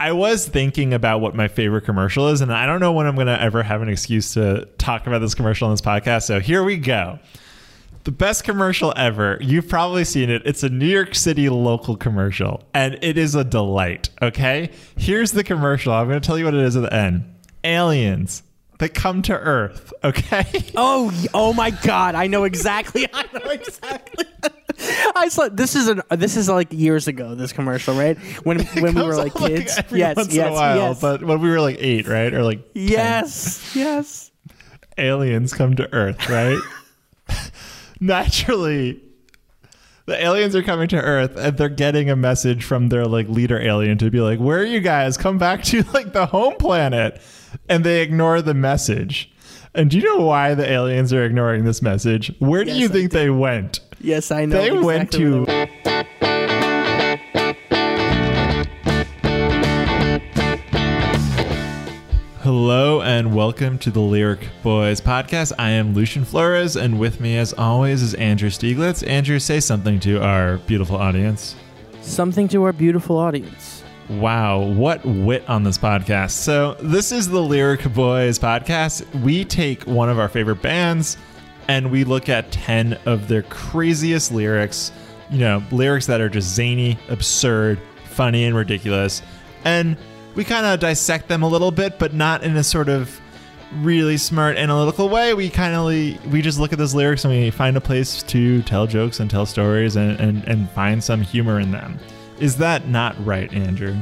I was thinking about what my favorite commercial is, and I don't know when I'm going to ever have an excuse to talk about this commercial on this podcast. So here we go. The best commercial ever. You've probably seen it. It's a New York City local commercial, and it is a delight. Okay? Here's the commercial. I'm going to tell you what it is at the end aliens that come to Earth. Okay? Oh, oh my God! I know exactly. I know exactly. I saw this is an this is like years ago. This commercial, right? When when we were like kids. every yes, once yes, in a while, yes, but when we were like eight, right? Or like 10, yes, yes. aliens come to Earth, right? Naturally, the aliens are coming to Earth and they're getting a message from their like leader alien to be like, "Where are you guys? Come back to like the home planet." And they ignore the message. And do you know why the aliens are ignoring this message? Where do Yes, you I think they went? Yes, I know. They went to Hello and welcome to the Lyric Boys podcast. I am Lucian Flores, and with me, as always, is Andrew Stieglitz. Andrew, say something to our beautiful audience. something to our beautiful audience. Wow, what wit on this podcast. So, this is the Lyric Boys podcast. We take one of our favorite bands and we look at 10 of their craziest lyrics, you know, lyrics that are just zany, absurd, funny, and ridiculous. And we kind of dissect them a little bit, but not in a sort of really smart analytical way. We kind of we just look at those lyrics and we find a place to tell jokes and tell stories and, and, and find some humor in them. Is that not right, Andrew?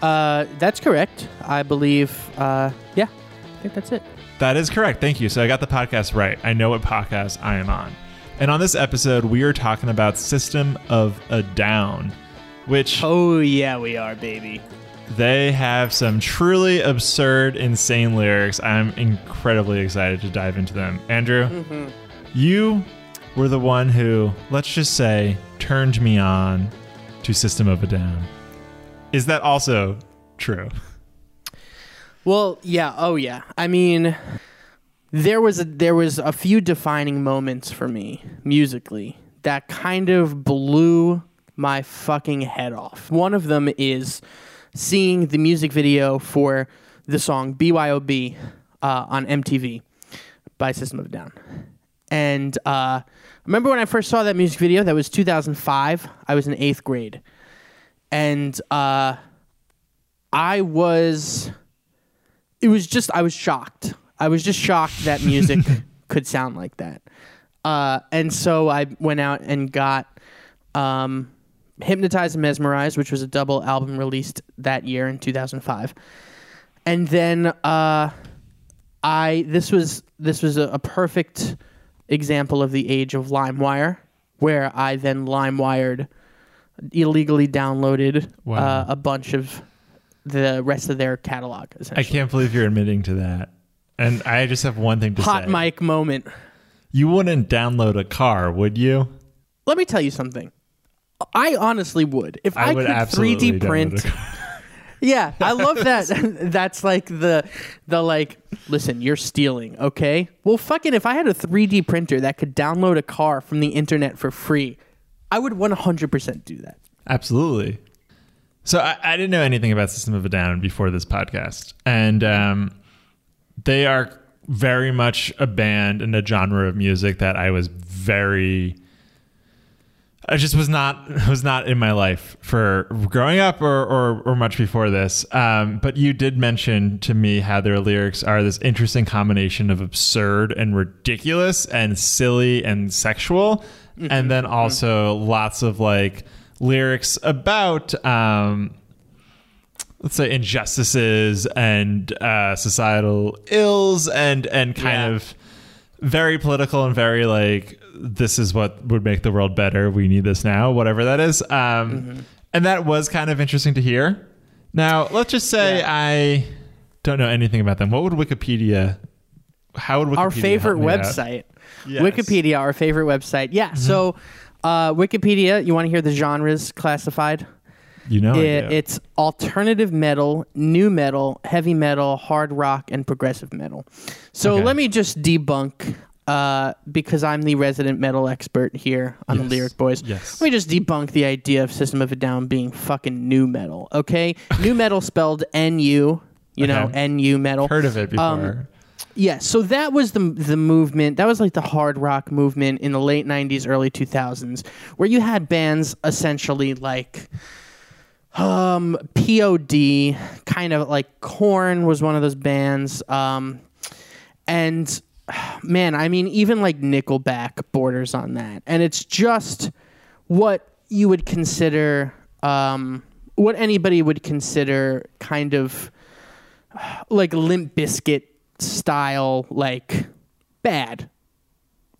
Uh, that's correct. I believe. Uh, yeah, I think that's it. That is correct. Thank you. So I got the podcast right. I know what podcast I am on. And on this episode, we are talking about System of a Down, which Oh yeah, we are, baby. they have some truly absurd, insane lyrics. I'm incredibly excited to dive into them. Andrew, you were the one who, let's just say, turned me on to System of a Down. Is that also true? Well, yeah. Oh, yeah. I mean, there was a, there was a few defining moments for me musically that kind of blew my fucking head off. One of them is seeing the music video for the song BYOB uh, on MTV by System of a Down. And uh, remember when I first saw that music video? That was 2005. I was in eighth grade. And uh, I was it was just I was shocked. I was just shocked that music could sound like that. Uh, and so I went out and got um, Hypnotized and Mesmerized, which was a double album released that year in 2005. And then uh, I this was this was a, a perfect example of the age of LimeWire, where I then LimeWired illegally downloaded Wow. uh, a bunch of the rest of their catalog. I can't believe you're admitting to that. And I just have one thing to Hot say. mic moment. You wouldn't download a car, would you? Let me tell you something. I honestly would if I, I would could 3D download print. Yeah, I love that. That's like the the like. Listen, you're stealing, okay? Well, fucking, if I had a 3D printer that could download a car from the internet for free, I would 100% do that. Absolutely. So I, I didn't know anything about System of a Down before this podcast, and um, they are very much a band and a genre of music that I was very. I just was not was not in my life for growing up or or, or much before this. Um, but you did mention to me how their lyrics are this interesting combination of absurd and ridiculous and silly and sexual, and then also lots of like lyrics about um, let's say injustices and uh, societal ills and and kind Yeah. of very political and very like this is what would make the world better we need this now whatever that is um and that was kind of interesting to hear now let's just say Yeah. i don't know anything about them what would wikipedia how would wikipedia our favorite help me out? website, Yes. Wikipedia, our favorite website. Yeah. So, uh, Wikipedia. You want to hear the genres classified? you know It- it's alternative metal, nu metal, heavy metal, hard rock, and progressive metal. So Okay. let me just debunk uh, because I'm the resident metal expert here on the Lyric Boys. Yes. Let me just debunk the idea of System of a Down being fucking nu metal. Okay, nu metal spelled N U. You know, N U metal. Heard of it before. Um, Yeah, so that was the the movement. That was like the hard rock movement in the late '90s, early 2000s, where you had bands essentially like um, POD, kind of like Korn was one of those bands, um, and man, I mean, even like Nickelback borders on that, and it's just what you would consider, um, what anybody would consider, kind of like Limp Bizkit style, like bad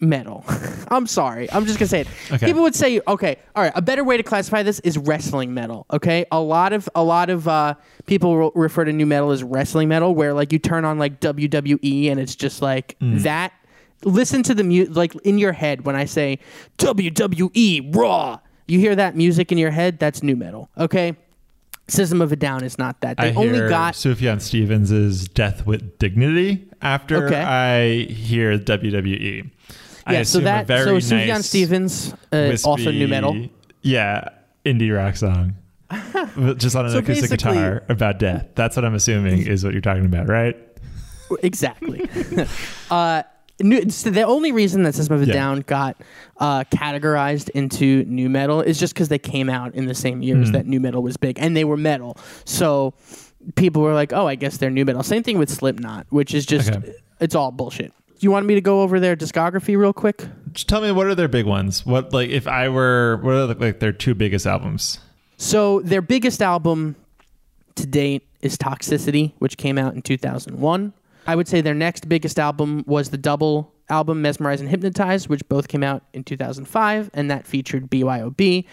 metal. I'm sorry. I'm just gonna say it. Okay. People would say, okay, all right. A better way to classify this is wrestling metal. Okay, a lot of a lot of uh, people re- refer to nu metal as wrestling metal, where like you turn on like WWE and it's just like that. Listen to the music like in your head when I say WWE Raw. You hear that music in your head? That's nu metal. Okay. System of a Down is not that. They I only hear got Sufjan Stevens' "Death with Dignity" after Okay. I hear WWE. Yeah. So that so Sufjan nice, Stevens uh, also nu metal. Yeah, indie rock song. Just on an So acoustic guitar about death. That's what I'm assuming is what you're talking about, right? exactly. uh, new, so the only reason that System of a Yeah. Down got uh, categorized into nu metal is just because they came out in the same years Hmm. that nu metal was big, and they were metal. So people were like, "Oh, I guess they're nu metal." Same thing with Slipknot, which is just Okay. it's all bullshit. You want me to go over their discography real quick? Just tell me what are their big ones? What like if I were what are like their two biggest albums? So their biggest album to date is Toxicity, which came out in 2001. I would say their next biggest album was the double album Mesmerize and Hypnotize, which both came out in 2005, and that featured BYOB,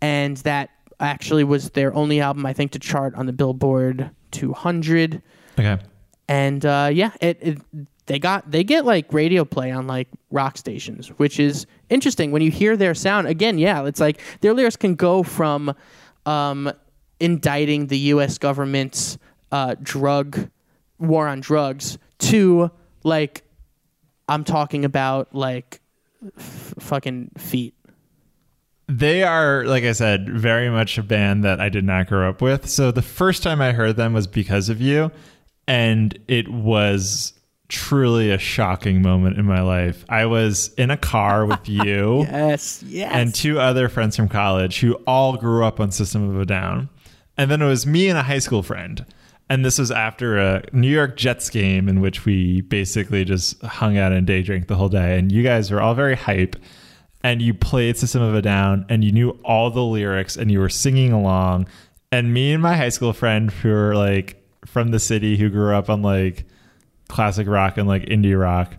and that actually was their only album I think to chart on the Billboard 200. Okay. And uh, yeah, it, it they got they get like radio play on like rock stations, which is interesting when you hear their sound. Again, yeah, it's like their lyrics can go from um, indicting the U.S. government's uh, drug war on drugs to like I'm talking about like f- fucking feet. They are, like I said, very much a band that I did not grow up with. So the first time I heard them was because of you. And it was truly a shocking moment in my life. I was in a car with you Yes, yes. and two other friends from college who all grew up on System of a Down. And then it was me and a high school friend. And this was after a New York Jets game in which we basically just hung out and day drank the whole day. And you guys were all very hype. And you played System of a Down and you knew all the lyrics and you were singing along. And me and my high school friend who were like from the city who grew up on like classic rock and like indie rock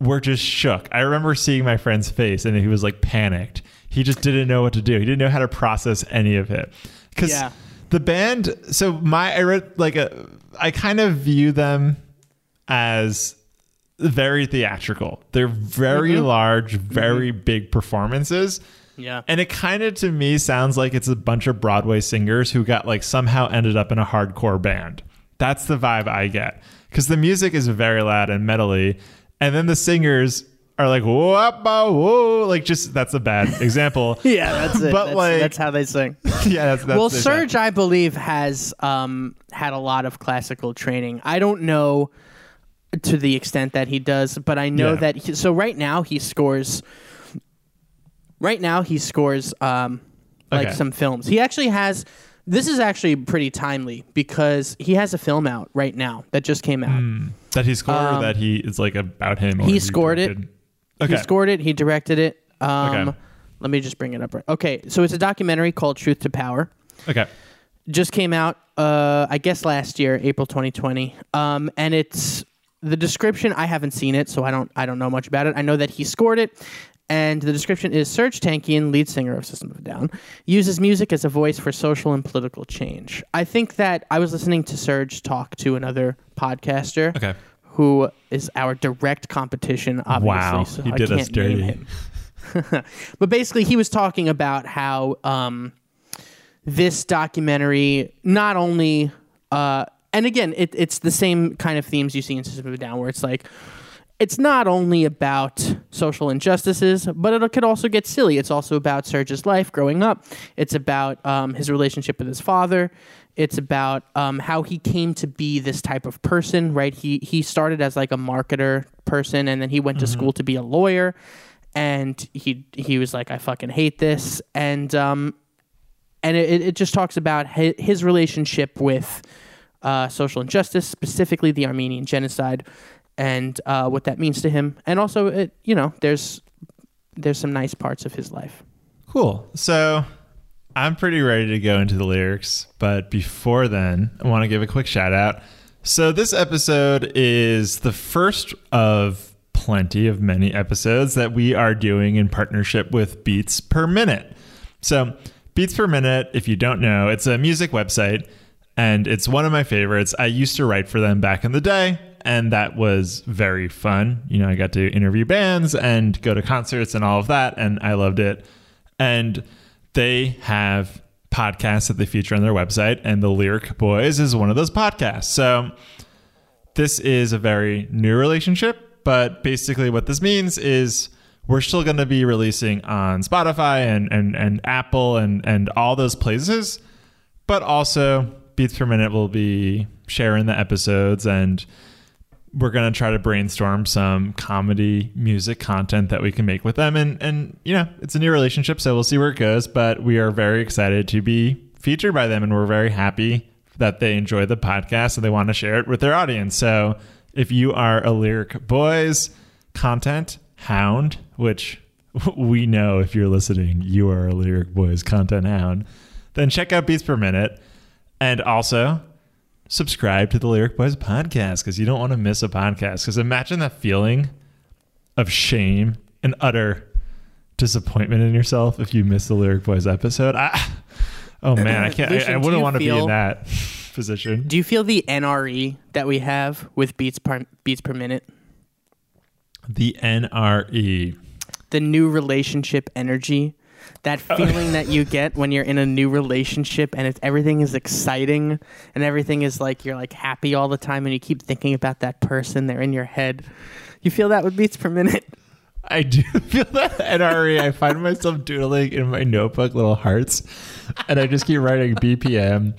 were just shook. I remember seeing my friend's face and he was like panicked. He just didn't know what to do. He didn't know how to process any of it. Cuz Yeah. the band so my I read like a I kind of view them as very theatrical. They're very mm-hmm. large, mm-hmm. very big performances. yeah. And it kind of to me sounds like it's a bunch of Broadway singers who got like somehow ended up in a hardcore band. That's the vibe I get. Because the music is very loud and metally. And then the singers are like, whoa, whoa. Like, just that's a bad example. Yeah, that's it. But, that's, like- that's how they sing. yeah, that's, that's well, Serj. I believe, has um, had a lot of classical training. I don't know to the extent that he does, but I know Yeah. that. He, so right now he scores. Right now he scores um, like Okay. some films. He actually has. This is actually pretty timely because he has a film out right now that just came out. That he scored or um, that he is like about him. or he scored it. Okay. He scored it. He directed it. Um, Okay. Let me just bring it up. Right. Okay, so it's a documentary called Truth to Power. okay. just came out uh i guess last year april 2020 um and it's the description i haven't seen it so i don't i don't know much about it i know that he scored it and the description is Serj Tankian, lead singer of System of a Down, uses music as a voice for social and political change. I think that I was listening to Serj talk to another podcaster Okay. who is our direct competition, obviously. Wow, so he I did us dirty. but basically, he was talking about how um, this documentary not only, uh, and again, it, it's the same kind of themes you see in System of a Down, where it's like it's not only about social injustices, but it could also get silly. It's also about Serj's life growing up. It's about um, his relationship with his father. It's about um, how he came to be this type of person, right? He he started as like a marketer person, and then he went to school to be a lawyer. And he he was like, I fucking hate this, and um, and it, it just talks about his relationship with uh, social injustice, specifically the Armenian genocide, and uh, what that means to him. And also, it you know, there's there's some nice parts of his life. Cool. So I'm pretty ready to go into the lyrics, but before then, I want to give a quick shout out. So this episode is the first of plenty of many episodes that we are doing in partnership with Beats Per Minute. So Beats Per Minute, if you don't know, it's a music website and it's one of my favorites. I used to write for them back in the day and that was very fun. You know, I got to interview bands and go to concerts and all of that and I loved it. And they have podcasts that they feature on their website, and the Lyric Boys is one of those podcasts. So this is a very new relationship, but basically what this means is we're still going to be releasing on Spotify and and and Apple and and all those places, but also Beats per minute will be sharing the episodes and we're going to try to brainstorm some comedy music content that we can make with them. And and you know it's a new relationship so we'll see where it goes but we are very excited to be featured by them and we're very happy that they enjoy the podcast and they want to share it with their audience. So if you are a lyric boys content hound which we know if you're listening you are a lyric boys content hound then check out beats per minute and also subscribe to the Lyric Boys podcast because you don't want to miss a podcast. Because imagine that feeling of shame and utter disappointment in yourself if you miss the Lyric Boys episode. I, oh man, I can't. Lucian, I, I wouldn't want to be in that position. Do you feel the NRE that we have with beats per beats per minute? The NRE. The new relationship energy, that Oh. feeling that you get when you're in a new relationship and it's everything is exciting and everything is like you're like happy all the time and you keep thinking about that person. They're in your head. You feel that with beats per minute? I do feel that NRE. I find myself doodling in my notebook little hearts, and I just keep writing BPM.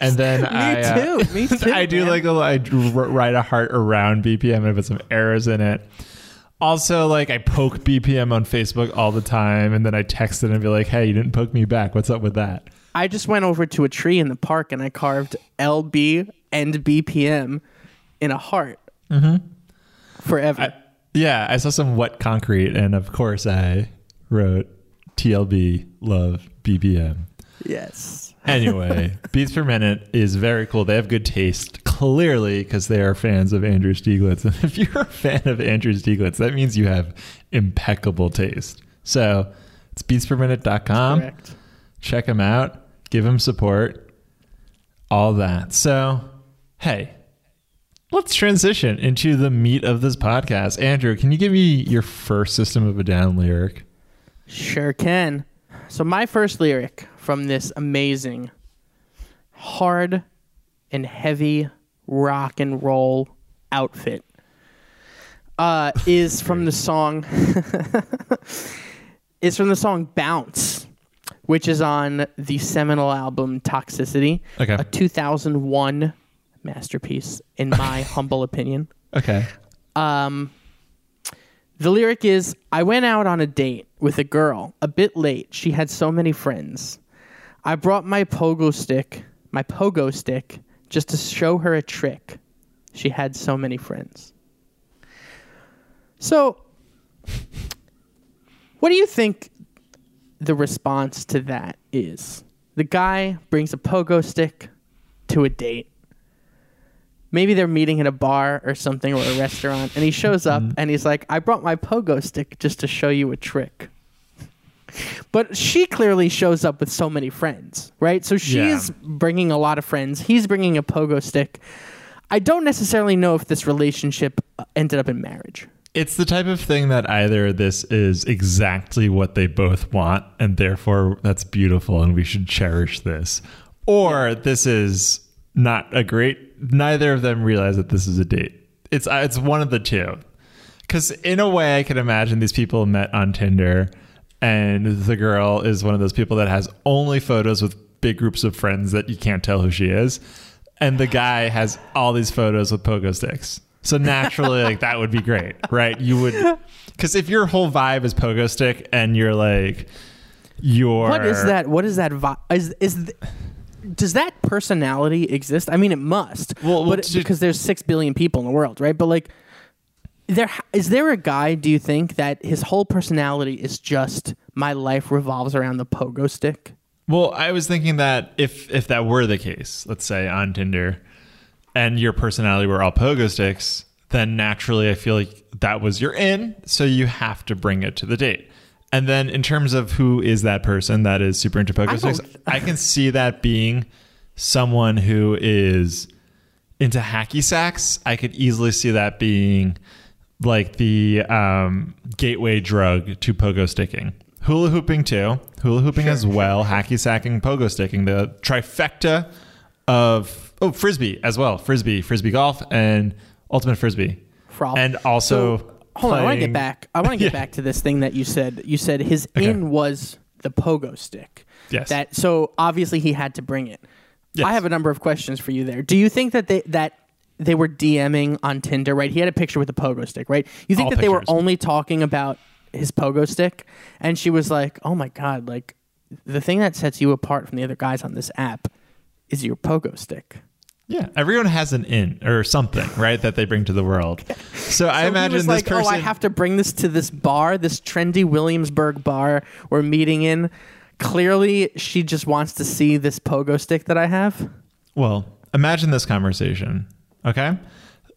And then Me I, uh, too. Me too, I do man. like a I write a heart around BPM and put some arrows in it. Also, like I poke BPM on Facebook all the time, and then I text it and be like, "Hey, you didn't poke me back. What's up with that?" I just went over to a tree in the park and I carved LB and BPM in a heart. Mm-hmm. Forever. I, yeah, I saw some wet concrete, and of course, I wrote TLB love BPM. yes. Anyway, Beats Per Minute is very cool. They have good taste, clearly, because they are fans of Andrew Stieglitz. And if you're a fan of Andrew Stieglitz, that means you have impeccable taste. So it's beatsperminute.com. Correct. Check him out, give him support, all that. So, hey, let's transition into the meat of this podcast. Andrew, can you give me your first System of a Down lyric? Sure can. So my first lyric from this amazing, hard and heavy rock and roll outfit uh, is from the song is from the song Bounce, which is on the seminal album Toxicity, Okay. a 2001 masterpiece in my humble opinion. Okay. Um, the lyric is I went out on a date with a girl a bit late. She had so many friends. I brought my pogo stick, my pogo stick, just to show her a trick. She had so many friends. So, what do you think the response to that is? The guy brings a pogo stick to a date maybe they're meeting at a bar or something or a restaurant and he shows up mm-hmm. and he's like i brought my pogo stick just to show you a trick but she clearly shows up with so many friends right so she's Yeah. bringing a lot of friends he's bringing a pogo stick i don't necessarily know if this relationship uh, ended up in marriage It's the type of thing that either this is exactly what they both want, and therefore that's beautiful, and we should cherish this, or this is not a great. Neither of them realize that this is a date. It's uh, it's one of the two. because in a way, I can imagine these people met on Tinder, and the girl is one of those people that has only photos with big groups of friends that you can't tell who she is, and the guy has all these photos with pogo sticks. So naturally, like that would be great, right? You would, because if your whole vibe is pogo stick, and you're like, you're What is that? What is that? Vi- is is th- does that personality exist? I mean, it must. Well, well, but to- because there's six billion people in the world, right? But like, there is there a guy? Do you think that his whole personality is just my life revolves around the pogo stick? Well, I was thinking that if if that were the case, let's say on Tinder, and your personality were all pogo sticks, then naturally I feel like that was your in, so you have to bring it to the date. And then in terms of who is that person that is super into pogo I sticks, I can see that being someone who is into hacky sacks. I could easily see that being like the um, gateway drug to pogo sticking. Hula hooping too. Hula hooping as well. Hacky sacking, pogo sticking. The trifecta of oh frisbee as well. Frisbee, frisbee golf, and ultimate frisbee. Frolf. And also, So, hold on, I want to get back. I want to get Yeah. back to this thing that you said. You said his Okay. in was the pogo stick. Yes. That so obviously he had to bring it. Yes. I have a number of questions for you there. Do you think that they that they were DMing on Tinder, right? He had a picture with a pogo stick, right? You think All that they were pictures. only talking about his pogo stick, and she was like, "Oh my god, like the thing that sets you apart from the other guys on this app is your pogo stick." Yeah, everyone has an in or something, right, that they bring to the world. So, I So imagine he was this like, person. "Oh, I have to bring this to this bar, this trendy Williamsburg bar we're meeting in." Clearly, she just wants to see this pogo stick that I have. Well, imagine this conversation. Okay.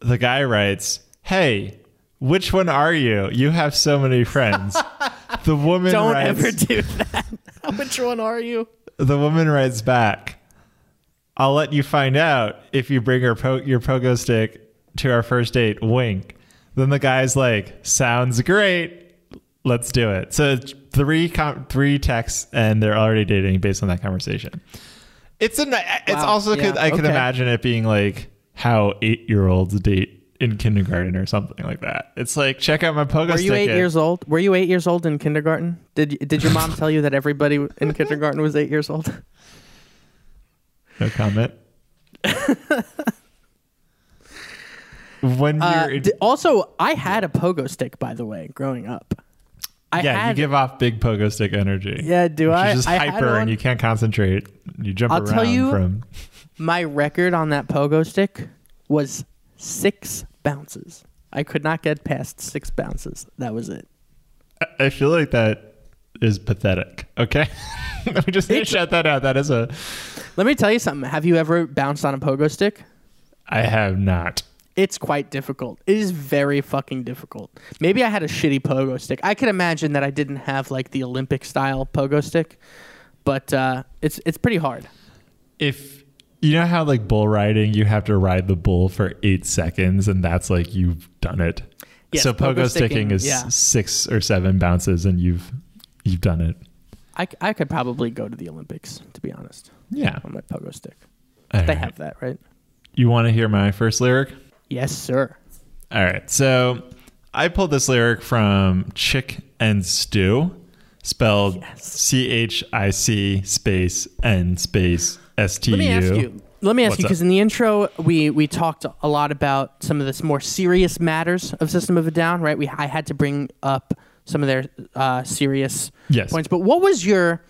The guy writes, Hey, which one are you? You have so many friends. the woman Don't writes, ever do that. Which one are you? the woman writes back, I'll let you find out if you bring her po- your pogo stick to our first date. Wink. Then the guy's like, Sounds great. Let's do it. So three com- three texts, and they're already dating based on that conversation. It's a. It's Wow. also Yeah, could I could okay. imagine it being like how eight year olds date in kindergarten or something like that. It's like check out my pogo Were you eight years old? Were you eight years old in kindergarten? Did did your mom tell you that everybody in kindergarten was eight years old? No comment. when Uh, you're in- d- also, I had a pogo stick, by the way, growing up. I yeah, you give off big pogo stick energy. Yeah, do I? is just I hyper and you can't concentrate. You jump I'll around you- from. My record on that pogo stick was six bounces. I could not get past six bounces. That was it. I- feel like that is pathetic. Okay, let me just It's- shout that out. That is a. Let me tell you something. Have you ever bounced on a pogo stick? I have not. It's quite difficult. It is very fucking difficult. Maybe I had a shitty pogo stick. I could imagine that I didn't have like the Olympic style pogo stick, but uh, it's it's pretty hard. If you know how like bull riding, you have to ride the bull for eight seconds, and that's like you've done it. Yes, so pogo pogo, sticking, sticking is yeah. six or seven bounces, and you've you've done it. I, I could probably go to the Olympics to be honest Yeah, on my pogo stick. All They right. have that, right? You want to hear my first lyric? Yes, sir. All right. So I pulled this lyric from Chic N Stu, spelled. C H I C space N space S T U. Let me ask you. Let me ask What's you because in the intro we we talked a lot about some of the more serious matters of System of a Down, right? We I had to bring up some of their uh, serious Yes. points. But what was your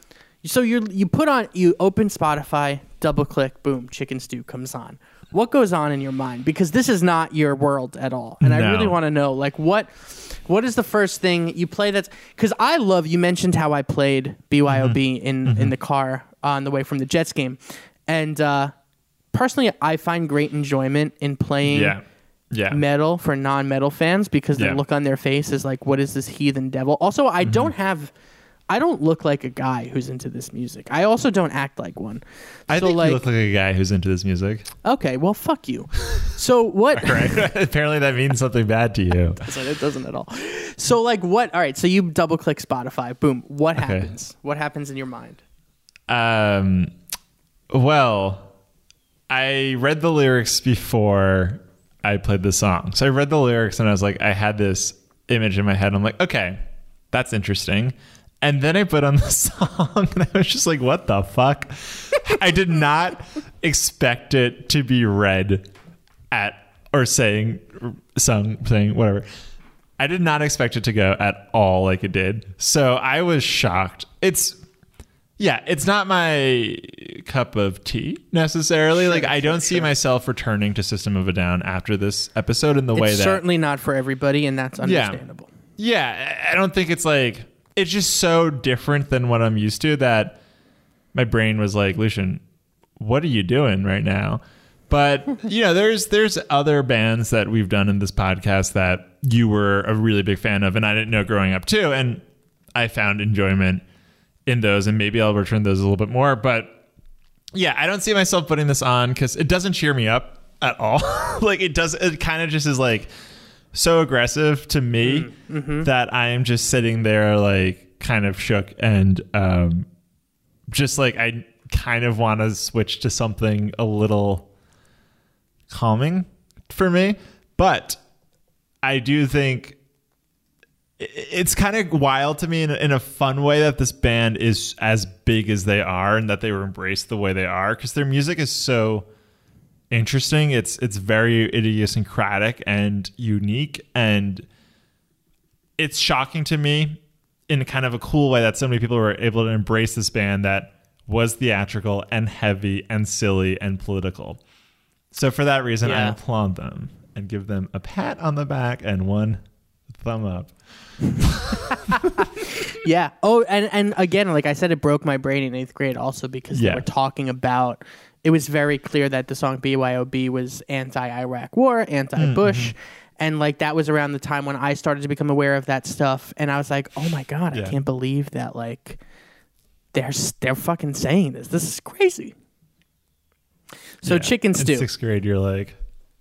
so you you put on you open Spotify, double click, boom, chicken stew comes on. What goes on in your mind? Because this is not your world at all, and I really want to know like what what is the first thing you play that's because I love you mentioned how I played BYOB Mm-hmm. in in the car on the way from the Jets game, and uh, personally I find great enjoyment in playing Yeah. Yeah. metal for non-metal fans because the Yeah. look on their face is like, "What is this heathen devil?" Also, Mm-hmm. I don't have, I don't look like a guy who's into this music. I also don't act like one. I so think like, you look like a guy who's into this music. okay, well, fuck you. So what? Right. Apparently that means something bad to you. So it doesn't at all. So like, what? All right. So you double click Spotify. Boom. What Okay. happens? What happens in your mind? Um, well, I read the lyrics before I played the song. So I read the lyrics and I was like, I had this image in my head. I'm like, okay, that's interesting. And then I put on the song and I was just like, what the fuck? I did not expect it to be read at or saying sung saying whatever. I did not expect it to go at all like it did. So I was shocked. It's yeah, it's not my cup of tea necessarily. like I don't see myself returning to System of a Down after this episode in the way that certainly not for everybody, and that's understandable. yeah, I I don't think it's like it's just so different than what I'm used to that my brain was like, Lucian, what are you doing right now? But you know, there's there's other bands that we've done in this podcast that you were a really big fan of, and I didn't know growing up too, and I found enjoyment in those, and maybe I'll return those a little bit more. But yeah, I don't see myself putting this on because it doesn't cheer me up at all. like it does, it kind of just is like so aggressive to me that I am just sitting there like kind of shook and um, just like I kind of want to switch to something a little calming for me. But I do think it's kind of wild to me in a, in a fun way that this band is as big as they are and that they were embraced the way they are because their music is so interesting. It's it's very idiosyncratic and unique, and it's shocking to me in kind of a cool way that so many people were able to embrace this band that was theatrical and heavy and silly and political. So for that reason, I applaud them and give them a pat on the back and one thumb up. Yeah. Oh, and and again, like I said, it broke my brain in eighth grade also because Yeah. they were talking about. It was very clear that the song BYOB was anti-Iraq war, anti-Bush, Mm-hmm. and like that was around the time when I started to become aware of that stuff, and I was like, oh my god, Yeah. I can't believe that like they're s- they're fucking saying this. This is crazy. So Yeah. chicken In stew. sixth grade, you're like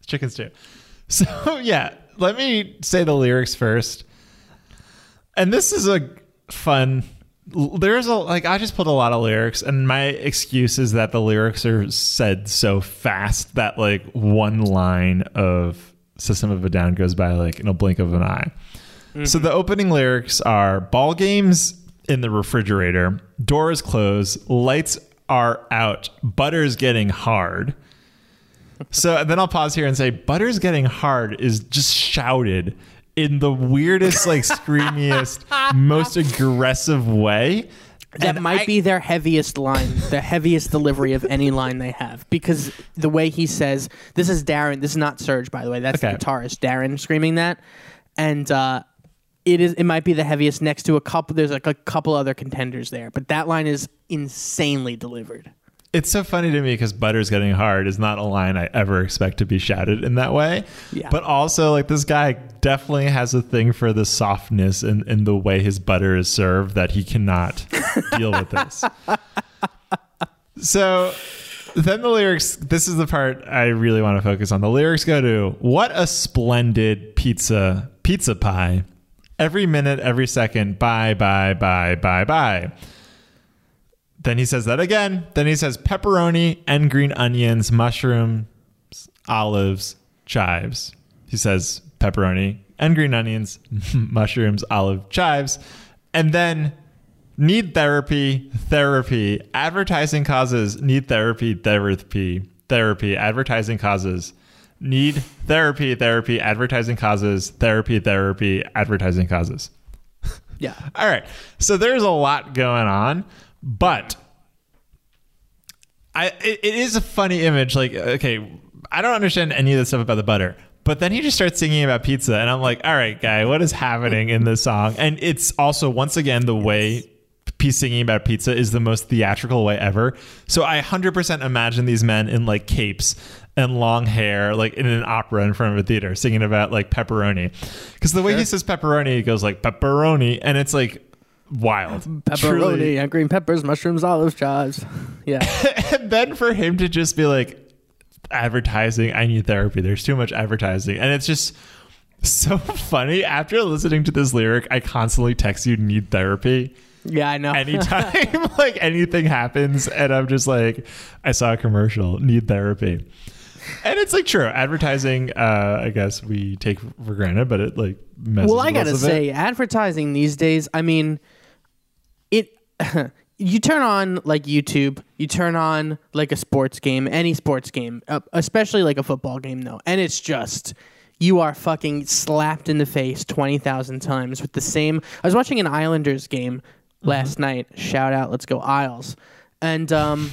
chicken stew. So yeah, let me say the lyrics first. And this is a fun. There's a like I just pulled a lot of lyrics, and my excuse is that the lyrics are said so fast that like one line of System of a Down goes by like in a blink of an eye. So mm-hmm. the opening lyrics are ball games in the refrigerator, doors closed, lights are out, butter's getting hard. So and then I'll pause here and say butter's getting hard is just shouted in the weirdest, like screamiest, most aggressive way. That And might I- be their heaviest line, the heaviest delivery of any line they have. Because the way he says, this is Daron, this is not Serj, by the way, that's Okay. the guitarist, Daron, screaming that. And uh, it is it might be the heaviest next to a couple there's like a couple other contenders there. But that line is insanely delivered. It's so funny to me because butter's getting hard is not a line I ever expect to be shouted in that way. Yeah. But also, like, this guy definitely has a thing for the softness in, in the way his butter is served that he cannot deal with this. So then the lyrics, this is the part I really want to focus on. The lyrics go to What a splendid pizza, pizza pie. Every minute, every second, bye, bye, bye, bye, bye. Then he says that again. Then he says pepperoni and green onions, mushrooms, olives, chives. He says pepperoni and green onions, mushrooms, olive, chives. And then need therapy, therapy, advertising causes, need therapy, therapy, therapy, advertising causes, need therapy, therapy, advertising causes, therapy, therapy, advertising causes. Yeah. All right. So there's a lot going on, but I it, it is a funny image. Like, okay, I don't understand any of the stuff about the butter. But then he just starts singing about pizza, and I'm like, all right, guy, what is happening in this song? And it's also, once again, the way he's singing about pizza is the most theatrical way ever. So I 100% imagine these men in like capes and long hair, like in an opera in front of a theater, singing about like pepperoni. Because the way he says pepperoni, he goes like pepperoni, and it's like wild. Pepperoni, Truly. and green peppers, mushrooms, olives, chives. Yeah. and then for him to just be like advertising i need therapy there's too much advertising and it's just so funny after listening to this lyric i constantly text you need therapy Yeah, I know. anytime like anything happens and i'm just like i saw a commercial need therapy and it's like true advertising. Uh, I guess we take for granted, but it like messes well, I gotta a bit. say, advertising these days. I mean, it. you turn on like YouTube, you turn on like a sports game, any sports game, uh, especially like a football game, though, and it's just you are fucking slapped in the face twenty thousand times with the same. I was watching an Islanders game last night. Shout out, let's go Isles, and um.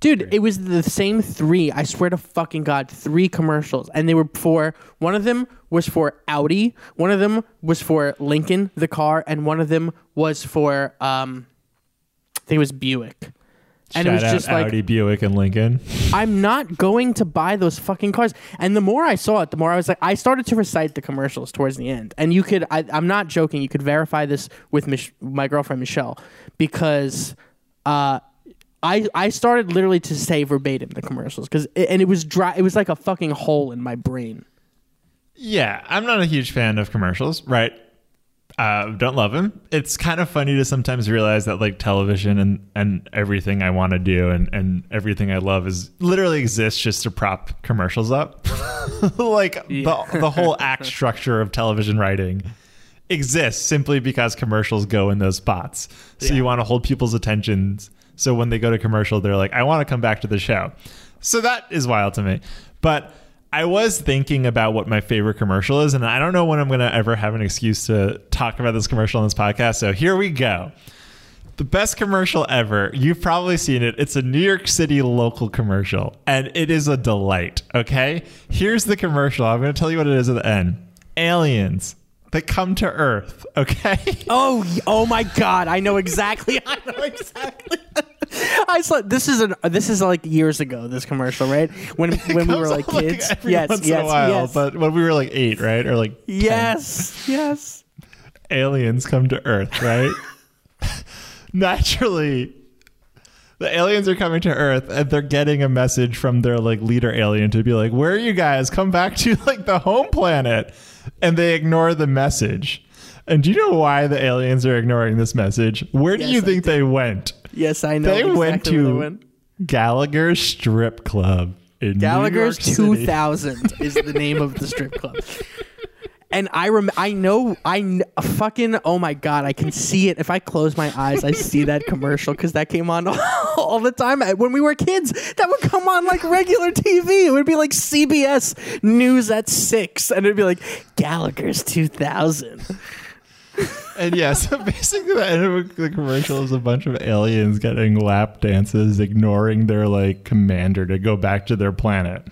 Dude, it was the same three. I swear to fucking God, three commercials. And they were for one of them was for Audi, one of them was for Lincoln, the car, and one of them was for um I think it was Buick. And it was out just like Audi, Buick, and Lincoln. I'm not going to buy those fucking cars. And the more I saw it, the more I was like, I started to recite the commercials towards the end. And you could, I, I'm not joking, you could verify this with Mich- my girlfriend Michelle because uh, I I started literally to say verbatim the commercials because and it was dry. It was like a fucking hole in my brain. Yeah, I'm not a huge fan of commercials, right? Uh, don't love them. It's kind of funny to sometimes realize that like television and, and everything I want to do and, and everything I love is literally exists just to prop commercials up. like the, the whole act structure of television writing exists simply because commercials go in those spots. So Yeah. you want to hold people's attentions. So when they go to commercial, they're like, I want to come back to the show. So that is wild to me. But I was thinking about what my favorite commercial is, and I don't know when I'm going to ever have an excuse to talk about this commercial on this podcast. So here we go. The best commercial ever. You've probably seen it. It's a New York City local commercial, and it is a delight. Okay? Here's the commercial. I'm going to tell you what it is at the end aliens that come to Earth. Okay? Oh, oh my god! I know exactly. I know exactly. I saw this is an this is like years ago. This commercial, right? When when we were like kids. every yes, once yes, in a while, yes, but when we were like eight, right? Or like 10. yes, yes. aliens come to Earth, right? Naturally, the aliens are coming to Earth and they're getting a message from their like leader alien to be like, "Where are you guys? Come back to like the home planet." And they ignore the message. And do you know why the aliens are ignoring this message? Where do Yes, you think they went? Yes, I know. They exactly went to went. Gallagher's Strip Club in Gallagher's New York City. 2000 is the name of the strip club. And I rem- I know I kn- fucking oh my god I can see it if I close my eyes I see that commercial because that came on all the time when we were kids that would come on like regular TV it would be like CBS News at six and it'd be like Gallagher's 2000 And yeah, so basically the end of the commercial is a bunch of aliens getting lap dances, ignoring their like commander to go back to their planet.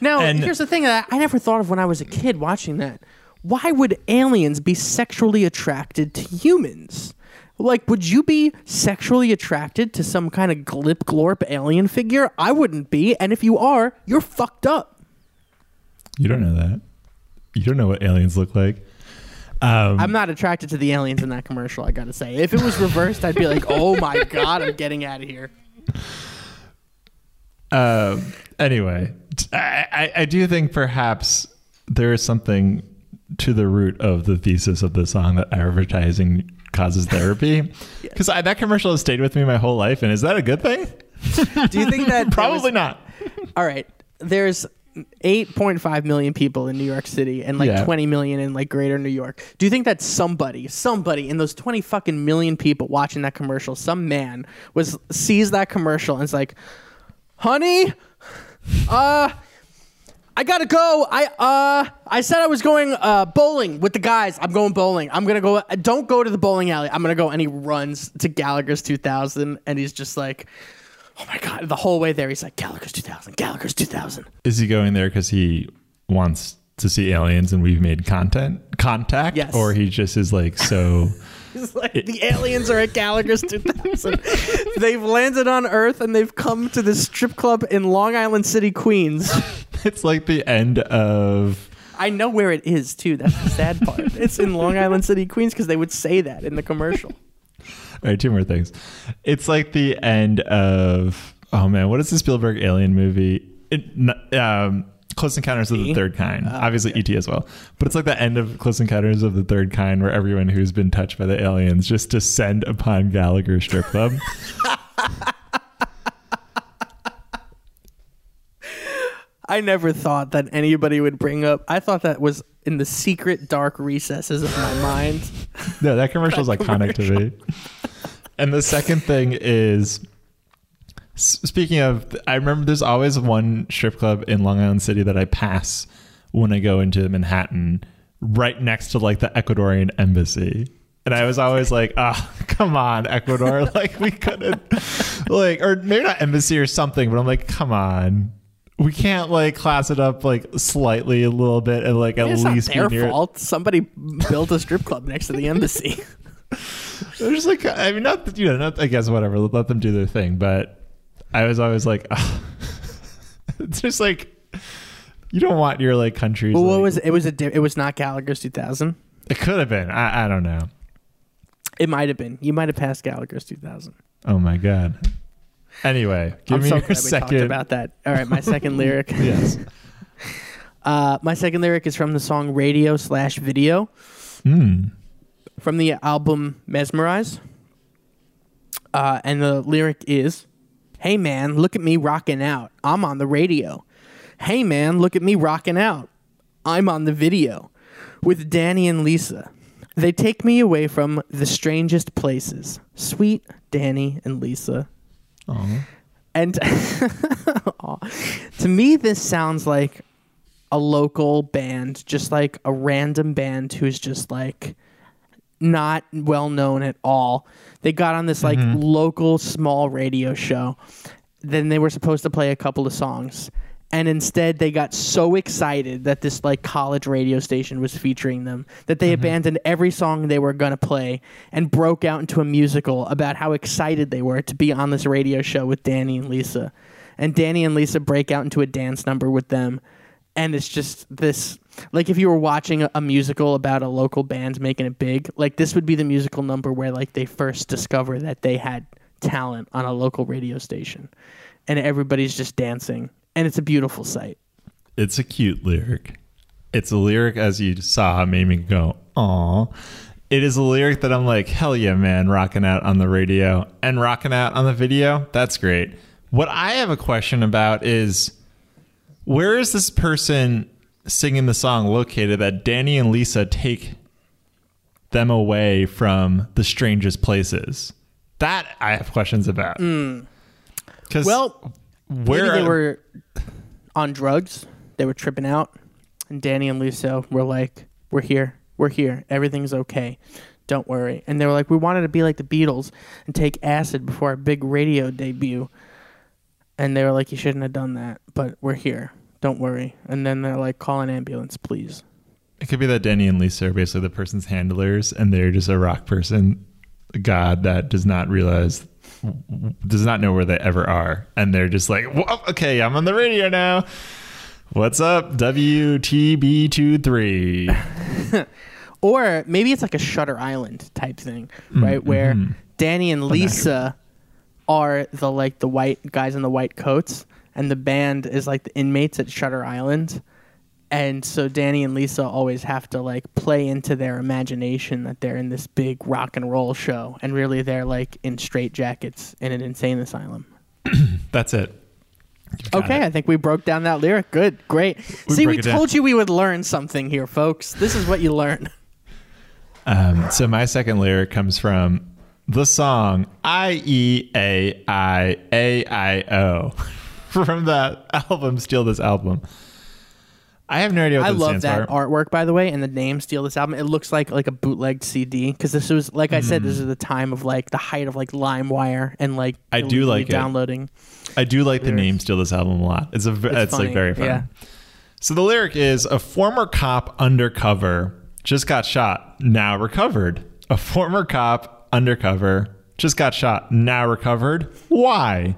Now, And- here's the thing that I never thought of when I was a kid watching that. Why would aliens be sexually attracted to humans? Like, would you be sexually attracted to some kind of glip glorp alien figure? I wouldn't be. And if you are, you're fucked up. You don't know that. You don't know what aliens look like. Um, I'm not attracted to the aliens in that commercial, I gotta say. If it was reversed, I'd be like, oh my God, I'm getting out of here. um, anyway, I do think perhaps there is something to the root of the thesis of the song that advertising causes therapy. Because that commercial has stayed with me my whole life, and is that a good thing? Do you think that. there was- Probably not. all right there's 8.5 million people in new york city and like Yeah. 20 million in like greater new york do you think that somebody somebody in those 20 fucking million people watching that commercial some man was sees that commercial and is like honey uh I gotta go. I uh, I said I was going uh bowling with the guys. I'm going bowling. I'm gonna go. Don't go to the bowling alley. I'm gonna go. And he runs to Gallagher's 2000, and he's just like, oh my god. The whole way there, he's like Gallagher's 2000, Gallagher's 2000. Is he going there because he wants to see aliens and we've made content contact? Yes. Or he just is like so He's like, the aliens are at Gallagher's 2000. they've landed on Earth and they've come to this strip club in Long Island City, Queens. it's like the end of I know where it is too. That's the sad part. It's in Long Island City, Queens, because they would say that in the commercial. Right, two more things. It's like the end of oh man, what is the Spielberg alien movie? It, um, Close Encounters of the E? Third Kind. Obviously ET as well. But it's like the end of Close Encounters of the Third Kind where everyone who's been touched by the aliens just descend upon Gallagher Strip Club. I never thought that anybody would bring up. I thought that was in the secret dark recesses of my mind. No, that commercial is iconic to me. And the second thing is speaking of I remember there's always one strip club in Long Island City that I pass when I go into Manhattan right next to like the Ecuadorian embassy. And I was always like, ah, come on, Ecuador. like we couldn't like or maybe not embassy or something, but I'm like, come on. We can't like class it up like slightly a little bit and like at It's least not their be near fault. Somebody built a strip club next to the embassy. They're just like I mean, not you know, not I guess whatever. Let them do their thing. But I was always like, it's just like you don't want your like countries. well, what like- was it? Was a di- it was not Gallagher's 2000. it? Could have been. I, I don't know. It might have been. You might have passed Gallagher's 2000. Oh my god. Anyway, give I'm me so your second. about that. All right, my second lyric. yes. Uh, my second lyric is from the song Radio slash Video Mm. from the album Mezmerize. Uh, and the lyric is Hey man, look at me rocking out. I'm on the radio. Hey man, look at me rocking out. I'm on the video with Danny and Lisa. They take me away from the strangest places. Sweet Danny and Lisa. Uh-huh. Aw. And to me, this sounds like a local band, just like a random band who's just like not well known at all. They got on this like mm-hmm. local small radio show. Then they were supposed to play a couple of songs. And instead, they got so excited that this like college radio station was featuring them that they mm-hmm. abandoned every song they were gonna play and broke out into a musical about how excited they were to be on this radio show with Danny and Lisa. And Danny and Lisa break out into a dance number with them. And it's just this like if you were watching a, a musical about a local band making it big like this would be the musical number where like they first discover that they had talent on a local radio station. And everybody's just dancing and it's a beautiful sight It's a cute lyric. It's a lyric as you saw made me go, aw. It is a lyric that I'm like, hell yeah, man, rocking out on the radio and rocking out on the video. That's great. What I have a question about is where is this person singing the song located that Danny and Lisa take them away from the strangest places? That I have questions about. Hmm. Because well where maybe they were on drugs. They were tripping out. And danny and lisa were like we're here. We're here. Everything's okay. Don't worry. And they were like we wanted to be like the beatles and take acid before our big radio debut. And they were like you shouldn't have done that but we're here. Don't worry. And then they're like call an ambulance please. It could be that Danny and Lisa are basically the person's handlers, and they're just a rock person, god that does not realize, does not know where they ever are, and they're just like, well, okay, I'm on the radio now. What's up, WTB23? or maybe it's like a shutter island type thing mm, right? Where mm-hmm. danny and lisa are the like the white guys in the white coats and the band is like the inmates at shutter island and so danny and lisa always have to like play into their imagination that they're in this big rock and roll show and really they're like in straight jackets in an insane asylum That's it. Okay it. i think we broke down that lyric good great see we it down. told you we would learn something here folks this is what you learn Um, so my second lyric comes from the song I E A I A I O from that album, Steal This Album. I have no idea what I love that for. artwork, by the way, and the name "Steal This Album." It looks like like a bootlegged CD because this was, like I said, this is mm. the time of like the height of like LimeWire and like I do like it. downloading. I do like the name "Steal This Album" a lot. It's a It's it's, like very fun. yeah. So the lyric is: A former cop undercover just got shot, now recovered. A former cop undercover just got shot, now recovered. Why?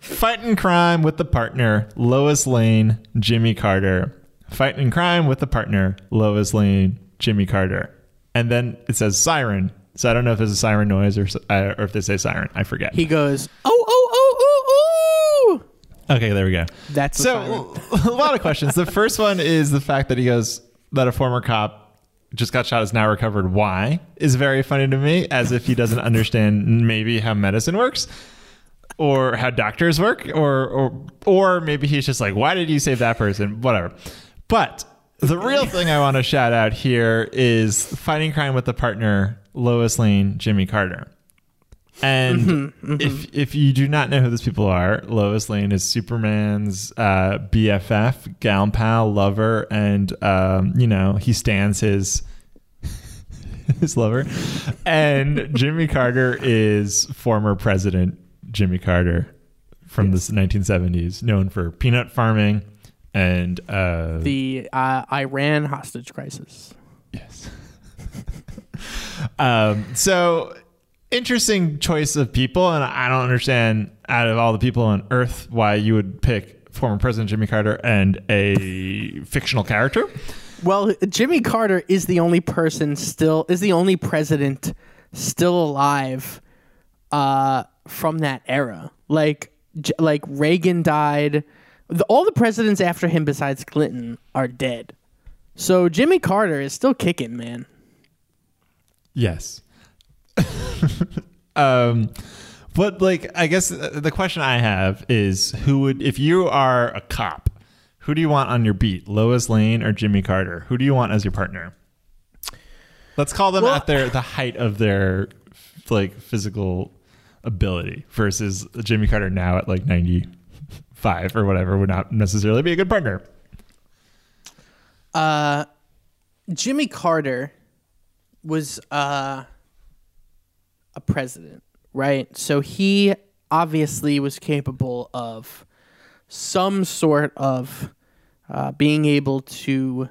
Fighting crime with the partner Lois Lane, Jimmy Carter. Fighting crime with the partner Lois Lane, Jimmy Carter. And then it says siren. So I don't know if there's a siren noise or uh, or if they say siren. I forget. He goes, "Oh, oh, oh, oh, oh!" okay, there we go. That's So a lot of questions. The first one is the fact that he goes that a former cop just got shot is now recovered. Why is very funny to me, as if he doesn't understand maybe how medicine works. or how doctors work, or or or maybe he's just like, why did you save that person? Whatever. But the real thing I want to shout out here is fighting crime with the partner Lois Lane, Jimmy Carter. And Mm-hmm, if if you do not know who these people are, Lois Lane is Superman's uh, BFF, gal pal, lover, and um, you know he stands his his lover. And Jimmy Carter is former President Jimmy Carter from the 1970s, known for peanut farming and uh, The uh, Iran hostage crisis. Yes. um, so interesting choice of people, and I don't understand out of all the people on Earth why you would pick former President Jimmy Carter and a fictional character. Well, Jimmy Carter is the only person still is the only president still alive uh, from that era. Like J- like Reagan died. The, all the presidents after him besides Clinton are dead. So Jimmy Carter is still kicking, man. Yes. um, but like, I guess the question I have is, who would if you are a cop, who do you want on your beat, Lois Lane or Jimmy Carter? Who do you want as your partner? Let's call them Well- at their the height of their like physical ability versus Jimmy Carter now at like ninety five or whatever would not necessarily be a good partner. Uh, Jimmy Carter was uh, a president, right? So he obviously was capable of some sort of uh, being able to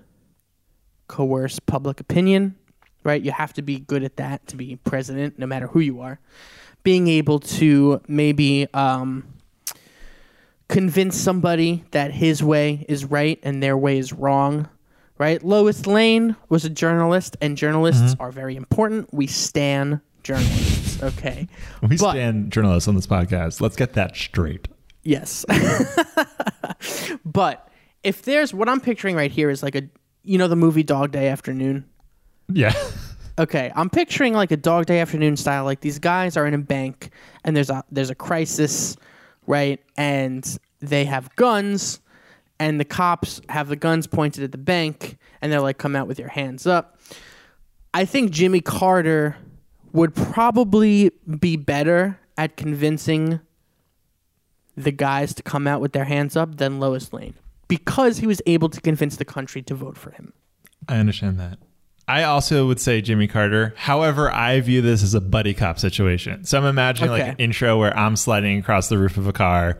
coerce public opinion, right? You have to be good at that to be president, no matter who you are. Being able to maybe um, convince somebody that his way is right and their way is wrong, right? Lois Lane was a journalist, and journalists mm-hmm. are very important. We stan journalists, okay? We But- stand journalists on this podcast. Let's get that straight. Yes. but if there's what I'm picturing right here is like a, you know, the movie Dog Day Afternoon. Yeah. Okay, I'm picturing like a Dog Day Afternoon style. Like these guys are in a bank, and there's a there's a crisis, right? And they have guns, and the cops have the guns pointed at the bank, and they're like, "Come out with your hands up." I think Jimmy Carter would probably be better at convincing the guys to come out with their hands up than Lois Lane because he was able to convince the country to vote for him. I understand that. I also would say Jimmy Carter. However, I view this as a buddy cop situation. So I'm imagining like an intro where I'm sliding across the roof of a car,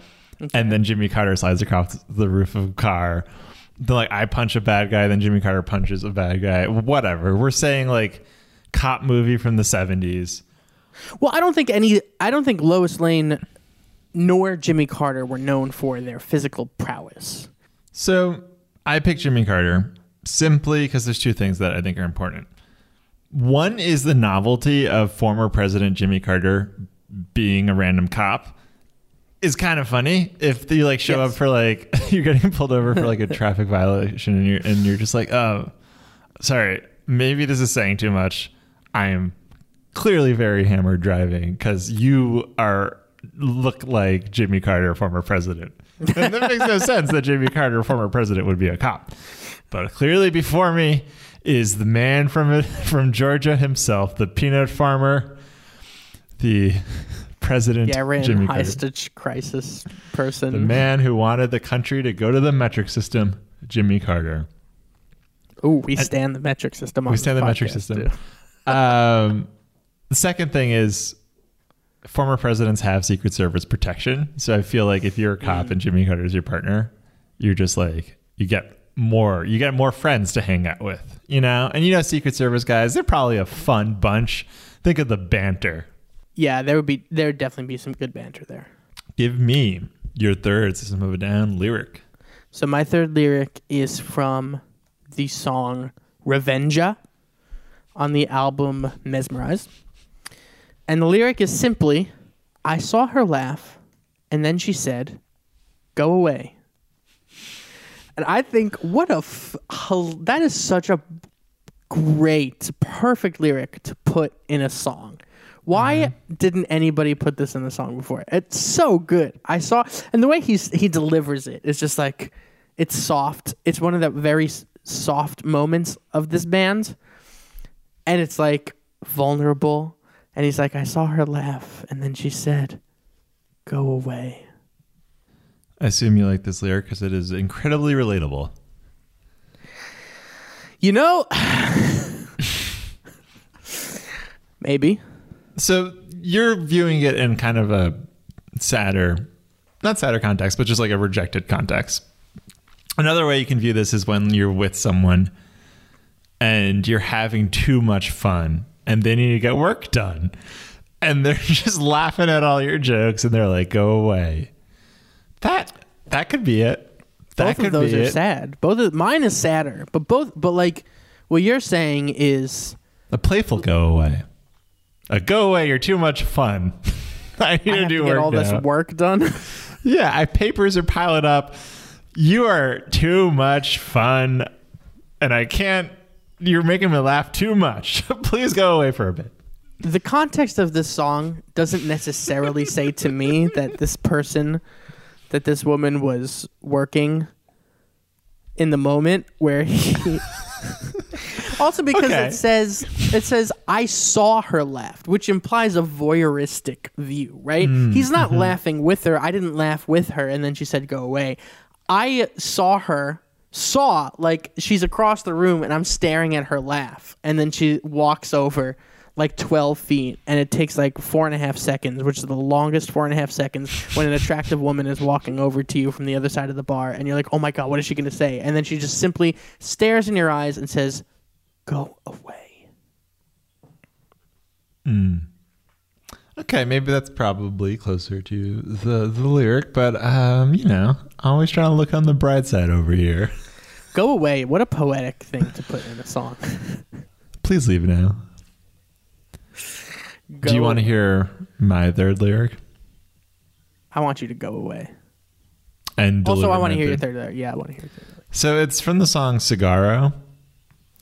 and then Jimmy Carter slides across the roof of a car. Then like I punch a bad guy, then Jimmy Carter punches a bad guy. Whatever. We're saying like cop movie from the 70s. Well, I don't think any. I don't think Lois Lane nor Jimmy Carter were known for their physical prowess. So I picked Jimmy Carter simply because there's two things that I think are important. One is the novelty of former President Jimmy Carter being a random cop is kind of funny if you like show Yes. up for like you're getting pulled over for like a traffic violation and you're and you're just like oh sorry maybe this is saying too much I am clearly very hammered driving because you are look like Jimmy Carter former president and that makes no sense that Jimmy Carter former president would be a cop but clearly before me is the man from from Georgia himself the peanut farmer the president Yeah, ran Jimmy hostage crisis person. the man who wanted the country to go to the metric system, Jimmy Carter. Ooh, we stand the metric system. On We stand the metric system. Um, the second thing is former presidents have Secret Service protection. So I feel like if you're a cop and Jimmy Carter is your partner, you're just like, you get more, you get more friends to hang out with, you know? And you know, Secret Service guys, they're probably a fun bunch. Think of the banter. Yeah, there would be there would definitely be some good banter there. Give me your third System of a Down lyric. So my third lyric is from the song Revenga on the album Mesmerized. And the lyric is simply I saw her laugh and then she said, "Go away." And I think what a f- that is such a great perfect lyric to put in a song Why mm-hmm. didn't anybody put this in the song before? It's so good. I saw, and the way he's he delivers it is just like it's soft. It's one of the very soft moments of this band, and it's like vulnerable. And he's like, I saw her laugh, and then she said, "Go away." I assume you like this lyric because it is incredibly relatable. You know, maybe. So you're viewing it in kind of a sadder, not sadder context, but just like a rejected context. Another way you can view this is when you're with someone and you're having too much fun and they need to get work done. And they're just laughing at all your jokes and they're like, go away. That that could be it. That both could of those are it. sad. Both of mine is sadder, but both but like what you're saying is A playful go away. A go away, you're too much fun. I need I to do to get all this work done. Yeah, I papers are piling up. You are too much fun, and I can't. You're making me laugh too much. Please go away for a bit. the context of this song doesn't necessarily say to me that this person that this woman was working in the moment where he also because Okay. it says it says I saw her laugh, which implies a voyeuristic view, right? Hmm. He's not mm-hmm. laughing with her. I didn't laugh with her and then she said go away. I saw her saw like she's across the room and I'm staring at her laugh and then she walks over like 12 feet and it takes like four and a half seconds which is the longest four and a half seconds when an attractive woman is walking over to you from the other side of the bar and you're like oh my god what is she going to say? And then she just simply stares in your eyes and says go away. Okay, maybe that's probably closer to the the lyric, but um, you know, I'm always trying to look on the bright side over here. go away. What a poetic thing to put in a song. Please leave now. Do you want to hear my third lyric? i want you to go away And also i want to hear your third- lyric. yeah i want to hear your third lyric. So it's from the song Cigarro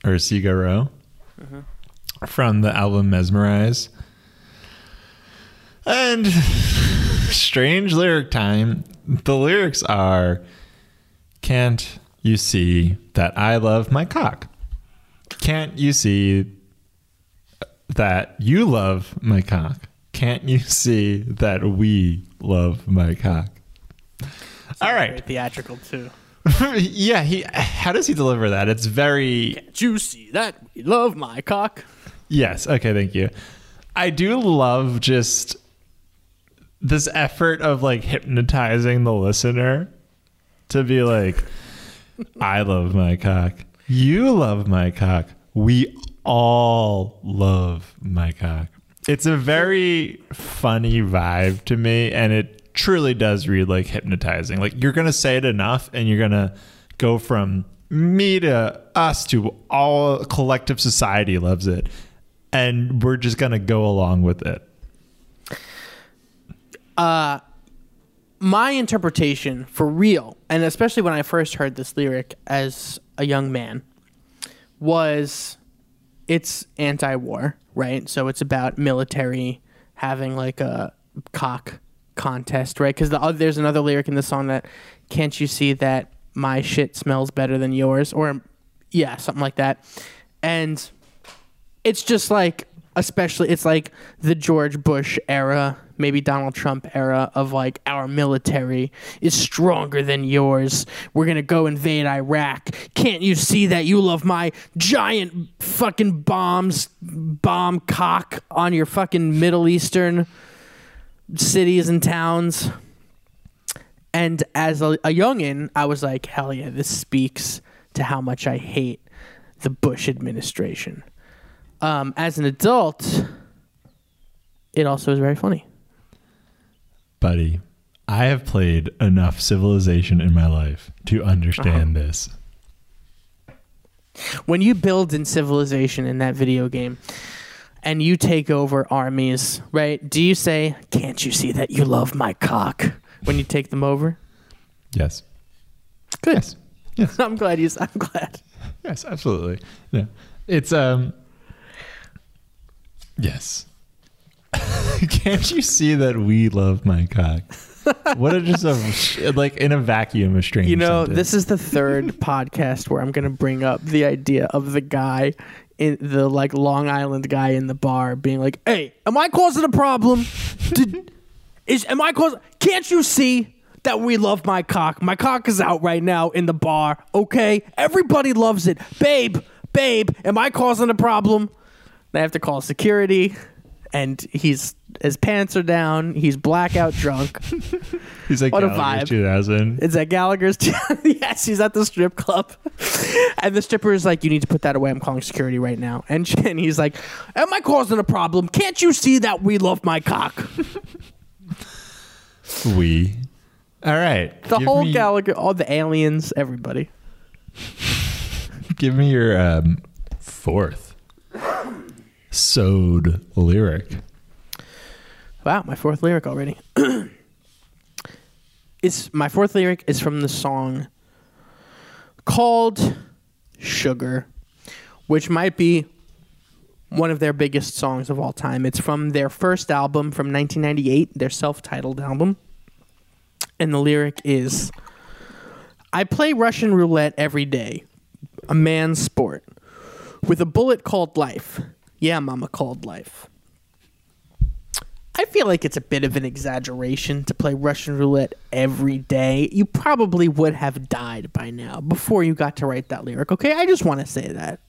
or Cigaro mm-hmm. from the album Mezmerize. And strange lyric time. The lyrics are Can't you see that I love my cock? Can't you see that you love my cock? Can't you see that we love my cock? All right. Theatrical too yeah, he how does he deliver that? It's very Can't you see that we love my cock Yes, okay, thank you. I do love just this effort of like hypnotizing the listener to be like I love my cock. You love my cock. We all love my cock. It's a very funny vibe to me and it truly does read like hypnotizing. Like you're to say it enough and you're to go from me to us to all collective society loves it and we're just to go along with it. Uh, my interpretation for real, and especially when I first heard this lyric as a young man, was it's anti-war, right? So it's about military having like a cock contest, right? Because the there's another lyric in the song that can't you see that my shit smells better than yours, or yeah, something like that, and it's just like especially it's like the George Bush era, maybe Donald Trump era of like our military is stronger than yours. We're to go invade Iraq. Can't you see that you love my giant fucking bombs bomb cock on your fucking Middle Eastern cities and towns? And as a, a youngin, I was like, hell yeah, this speaks to how much I hate the Bush administration um, as an adult, it also is very funny. Buddy, I have played enough civilization in my life to understand Uh-huh. this. When you build in civilization in that video game and you take over armies, right? Do you say, Can't you see that you love my cock when you take them over? Yes. Good. Yes. Yes. I'm glad you. I'm glad. Yes, absolutely. Yeah. It's um Yes. Can't you see that we love my cock? What a just a like in a vacuum, a strange. You know, sentence. this is the third podcast where I'm going to bring up the idea of the guy in the like Long Island guy in the bar being like, "Hey, am I causing a problem? Did, is am I causing? Can't you see that we love my cock? My cock is out right now in the bar. Okay, everybody loves it, babe, babe. Am I causing a problem? They have to call security, and he's his pants are down. He's blackout drunk. he's like what a Gallagher's vibe. 2000. It's at Gallagher's. yes, he's at the strip club, and the stripper is like, "You need to put that away. I'm calling security right now." And, and he's like, "Am I causing a problem? Can't you see that we love my cock?" We. All right. The whole me, Gallagher, all the aliens, everybody. Give me your um, fourth SOAD lyric. Wow, my fourth lyric already. it's my fourth lyric is from the song called "Sugar," which might be one of their biggest songs of all time. It's from their first album from 1998, their self-titled album, and the lyric is, "I play Russian roulette every day, a man's sport, with a bullet called life. Yeah, mama called life." I feel like it's a bit of an exaggeration to play Russian roulette every day. You probably would have died by now before you got to write that lyric. Okay, I just want to say that.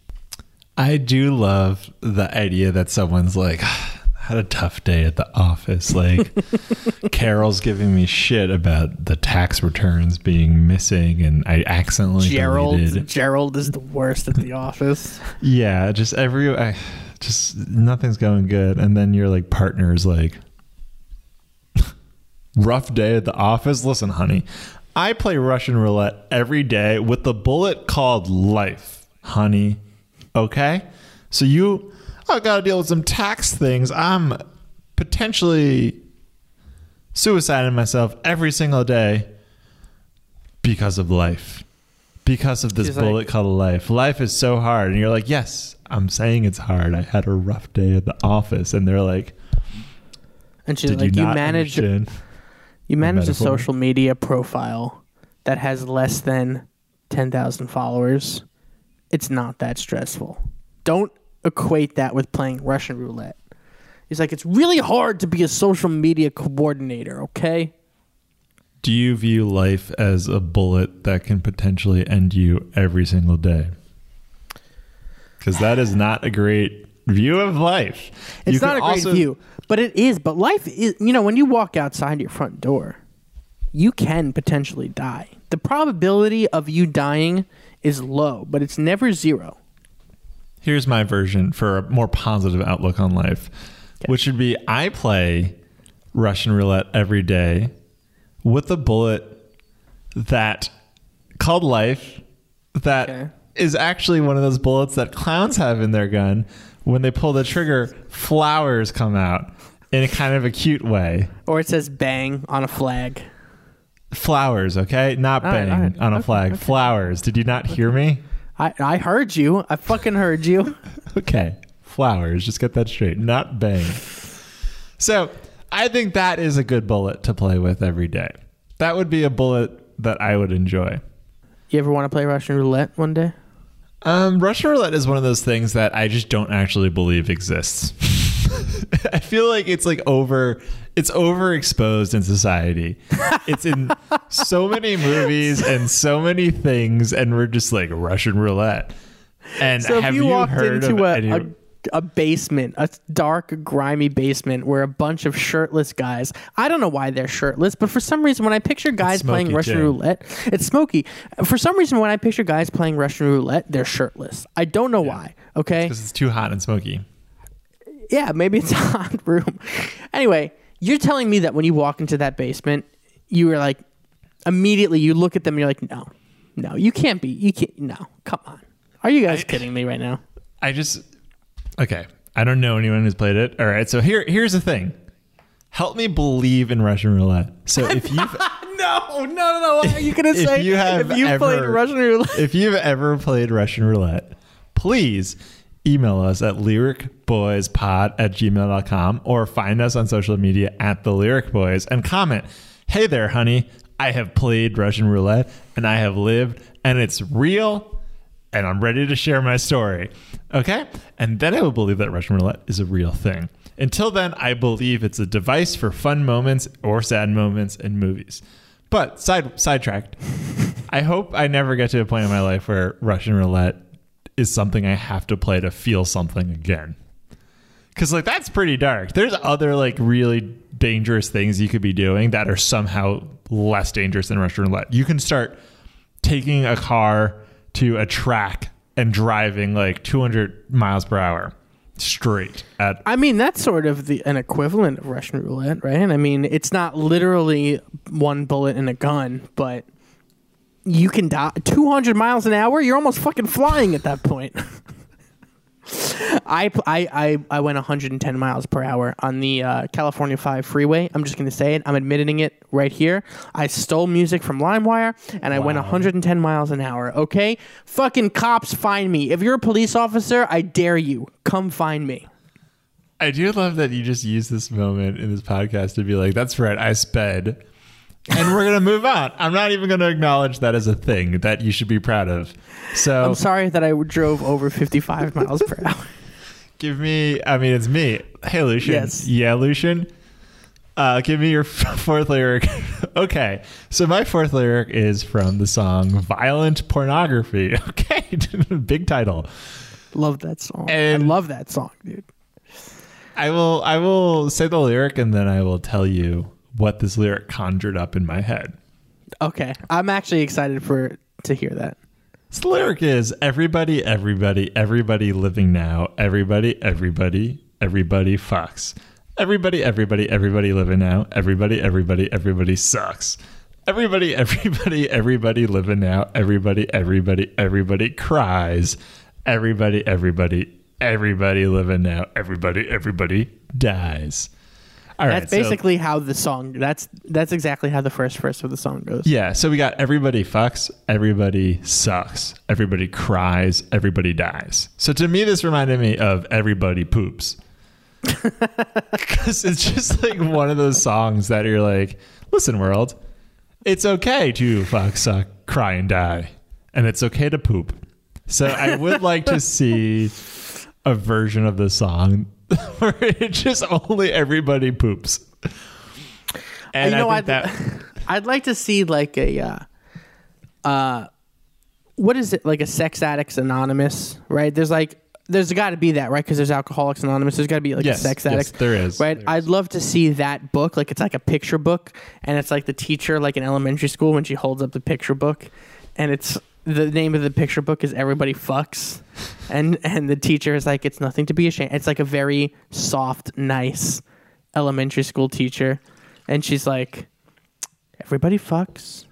I do love the idea that someone's like, ah, had a tough day at the office. Like, Carol's giving me shit about the tax returns being missing, and I accidentally Gerald, deleted. Gerald is the worst at the office. Yeah, just every, I, just nothing's going good, and then your like partner's like, rough day at the office. Listen, honey, I play Russian roulette every day with the bullet called life, honey. Okay, so you, I got to deal with some tax things. I'm potentially suiciding myself every single day because of life. Because of this She's like- bullet called life. Life is so hard. And you're like, yes, I'm saying it's hard. I had a rough day at the office. And they're like, And she's did like, you you, manage you manage a social media profile that has less than ten thousand followers. It's not that stressful. Don't equate that with playing Russian roulette. He's like, it's really hard to be a social media coordinator. Okay. Do you view life as a bullet that can potentially end you every single day? Because that is not a great view of life. It's You not a great also- view, but it is. But life is, you know, when you walk outside your front door, you can potentially die. The probability of you dying is low, but it's never zero. Here's my version for a more positive outlook on life, which would be I play Russian roulette every day with a bullet that called life that is actually one of those bullets that clowns have in their gun. When they pull the trigger, flowers come out in a kind of a cute way. Or it says bang on a flag. Flowers, okay? Not All right, bang all right. on a Okay, flag. okay. Flowers. Did you not hear me? I, I heard you. I fucking heard you. Okay. Flowers. Just get that straight. Not bang. So I think that is a good bullet to play with every day. That would be a bullet that I would enjoy. You ever want to play Russian roulette one day? Um, Russian roulette is one of those things that I just don't actually believe exists. I feel like it's like over it's overexposed in society. It's in so many movies and so many things, and we're just like Russian roulette. And So have you, walked heard into of a, any? A basement, a dark, grimy basement where a bunch of shirtless guys. I don't know why they're shirtless, but for some reason, when I picture guys playing Russian too. roulette, it's smoky. For some reason, when I picture guys playing Russian roulette, they're shirtless. I don't know why. Okay, because it's too hot and smoky. yeah, maybe it's a hot room. Anyway, you're telling me that when you walk into that basement, you were like, immediately you look at them and you're like, no, no, you can't be. You can't. No, come on. Are you guys kidding me right now? I just okay. I don't know anyone who's played it. All right, so here here's the thing. Help me believe in Russian roulette. So if you've No, no, no, no. What are you gonna If say? you have if you played ever- Russian roulette, if you've ever played Russian roulette, please email us at lyricboyspod at gmail.com or find us on social media at the Lyric Boys and comment, Hey there, honey. I have played Russian roulette and I have lived and it's real and I'm ready to share my story. Okay? And then I will believe that Russian roulette is a real thing. Until then, I believe it's a device for fun moments or sad moments in movies. But side sidetracked. I hope I never get to a point in my life where Russian roulette is something I have to play to feel something again. Cause like that's pretty dark. There's other like really dangerous things you could be doing that are somehow less dangerous than Russian roulette. You can start taking a car to a track and driving like 200 miles per hour straight at I mean, that's sort of the an equivalent of Russian roulette, right? And I mean, it's not literally one bullet in a gun, but you can die 200 miles an hour. You're almost fucking flying at that point. I, I, I, I went 110 miles per hour on the uh, California 5 freeway. I'm just going to say it. I'm admitting it right here. I stole music from LimeWire and I went 110 miles an hour, okay? Fucking cops find me. If you're a police officer, I dare you. Come find me. I do love that you just use this moment in this podcast to be like, that's right, I sped. And we're going to move on. I'm not even going to acknowledge that as a thing that you should be proud of. So I'm sorry that I drove over 55 miles per hour. give me, I mean, it's me. Hey, Lucian. Yes. Yeah, Lucian. Uh, give me your fourth lyric. okay. So my fourth lyric is from the song Violent Pornography. Okay. Big title. Love that song. And- I love that song, dude. I will I will say the lyric and then I will tell you what this lyric conjured up in my head. Okay. I'm actually excited for to hear that. This lyric is everybody, everybody, everybody living now. Everybody, everybody, everybody fucks. Everybody, everybody, everybody living now. Everybody, everybody, everybody sucks. Everybody, everybody, everybody living now. Everybody, everybody, everybody cries. Everybody, everybody, everybody living now. Everybody, everybody dies. All right. That's so- basically how the song. That's that's exactly how the first verse of the song goes. Yeah, so we got everybody fucks, everybody sucks, everybody cries, everybody dies. So to me, this reminded me of Everybody Poops. Because it's just like one of those songs that you're like, listen, world, it's okay to fuck, suck, cry, and die. And it's okay to poop. So I would like to see a version of the song where it just only everybody poops. And you know, I I'd, that. I'd like to see like a, uh, uh, what is it like a Sex Addicts Anonymous? Right? There's like there's got to be that right because there's Alcoholics Anonymous. There's got to be like Yes, a Sex yes, Addicts. there is. Right? There I'd love to see that book. Like it's like a picture book, and it's like the teacher like in elementary school when she holds up the picture book, and it's the name of the picture book is Everybody Fucks, and and the teacher is like it's nothing to be ashamed. It's like a very soft, nice elementary school teacher, and she's like everybody fucks,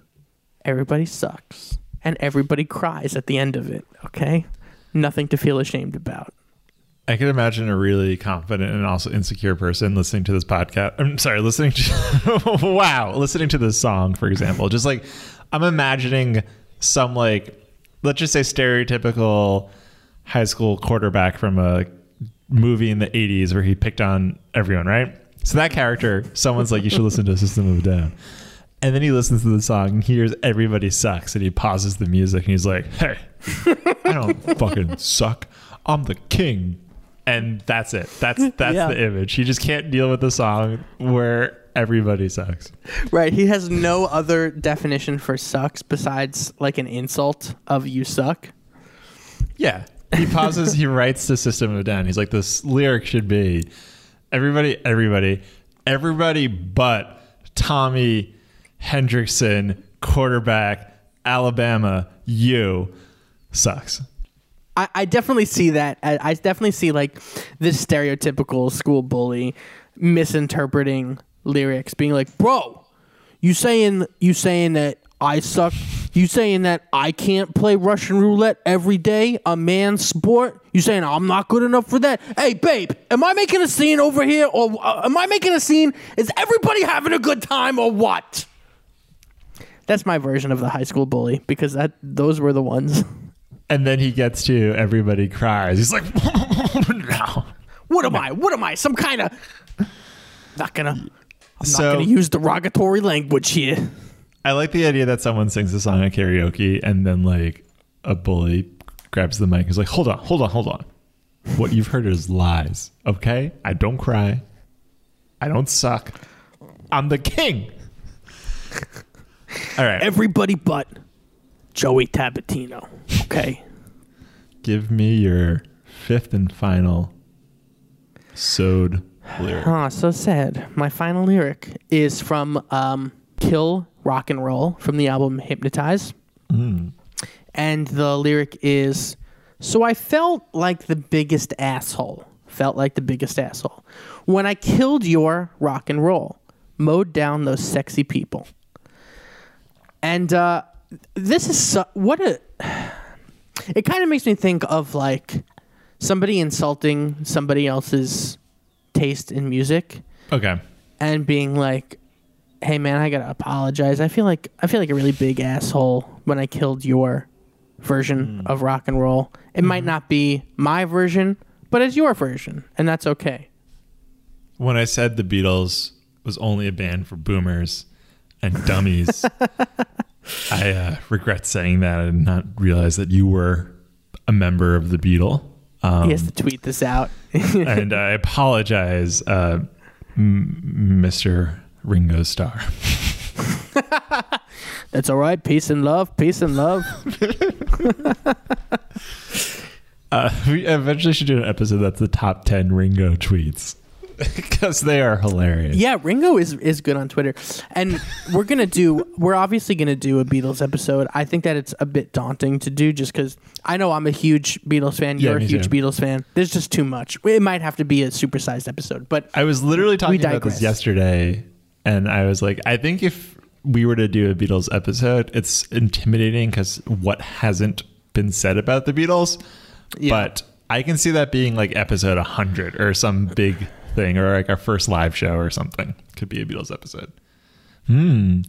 everybody sucks, and everybody cries at the end of it, okay? Nothing to feel ashamed about. I can imagine a really confident and also insecure person listening to this podcast. I'm sorry, listening to wow, listening to this song, for example. Just like I'm imagining some like let's just say stereotypical high school quarterback from a movie in the 80s where he picked on everyone, right? So that character, someone's like, you should listen to System of a Down. And then he listens to the song and hears everybody sucks and he pauses the music and he's like, hey, I don't fucking suck. I'm the king. And that's it. That's that's Yeah. the image. He just can't deal with the song where everybody sucks. Right, he has no other definition for sucks besides like an insult of you suck. Yeah. He pauses, he writes the system of down. He's like, this lyric should be everybody, everybody, everybody but Tommy Hendrickson, quarterback, Alabama, you sucks. I, I definitely see that. I, I definitely see like this stereotypical school bully misinterpreting lyrics, being like, "Bro, you saying you saying that I suck? You saying that I can't play Russian roulette every day, a man's sport? You saying I'm not good enough for that? Hey, babe, am I making a scene over here, or uh, am I making a scene? Is everybody having a good time, or what?" That's my version of the high school bully because that those were the ones. And then he gets to everybody cries. He's like, no. What am I? What am I? Some kind of not gonna. I'm So- not gonna use derogatory language here. I like the idea that someone sings a song at karaoke and then like a bully grabs the mic and is like, hold on, hold on, hold on. What you've heard is lies. Okay? I don't cry. I don't suck. I'm the king. All right. Everybody but Joey Tabatino. Okay. Give me your fifth and final SOAD lyric. So sad. My final lyric is from um, Kill Rock and Roll from the album Hypnotize. And the lyric is So I felt like the biggest asshole. Felt like the biggest asshole. When I killed your rock and roll, mowed down those sexy people. And uh, this is so, what a. It kind of makes me think of like somebody insulting somebody else's taste in music Okay. and being like, "Hey man, I gotta apologize. I feel like I feel like a really big asshole when I killed your version of rock and roll. It might not be my version, but it's your version, and that's okay." When I said the Beatles was only a band for boomers and dummies, I uh, regret saying that and not realize that you were a member of the Beatle. Um, he has to tweet this out. and I apologize, uh, m- Mr. Ringo Starr. that's all right. Peace and love. Peace and love. Uh, we eventually should do an episode that's the top 10 Ringo tweets because they are hilarious. yeah, Ringo is is good on Twitter, and we're gonna do. We're obviously gonna do a Beatles episode. I think that it's a bit daunting to do, just because I know I'm a huge Beatles fan. Yeah, You're a huge too. Beatles fan. There's just too much. It might have to be a supersized episode, but I was literally talking about this yesterday, and I was like, I think if we were to do a Beatles episode, it's intimidating because what hasn't been said about the Beatles. Yeah. But I can see that being like episode 100 or some big thing, or like our first live show or something. Could be a Beatles episode. Hmm.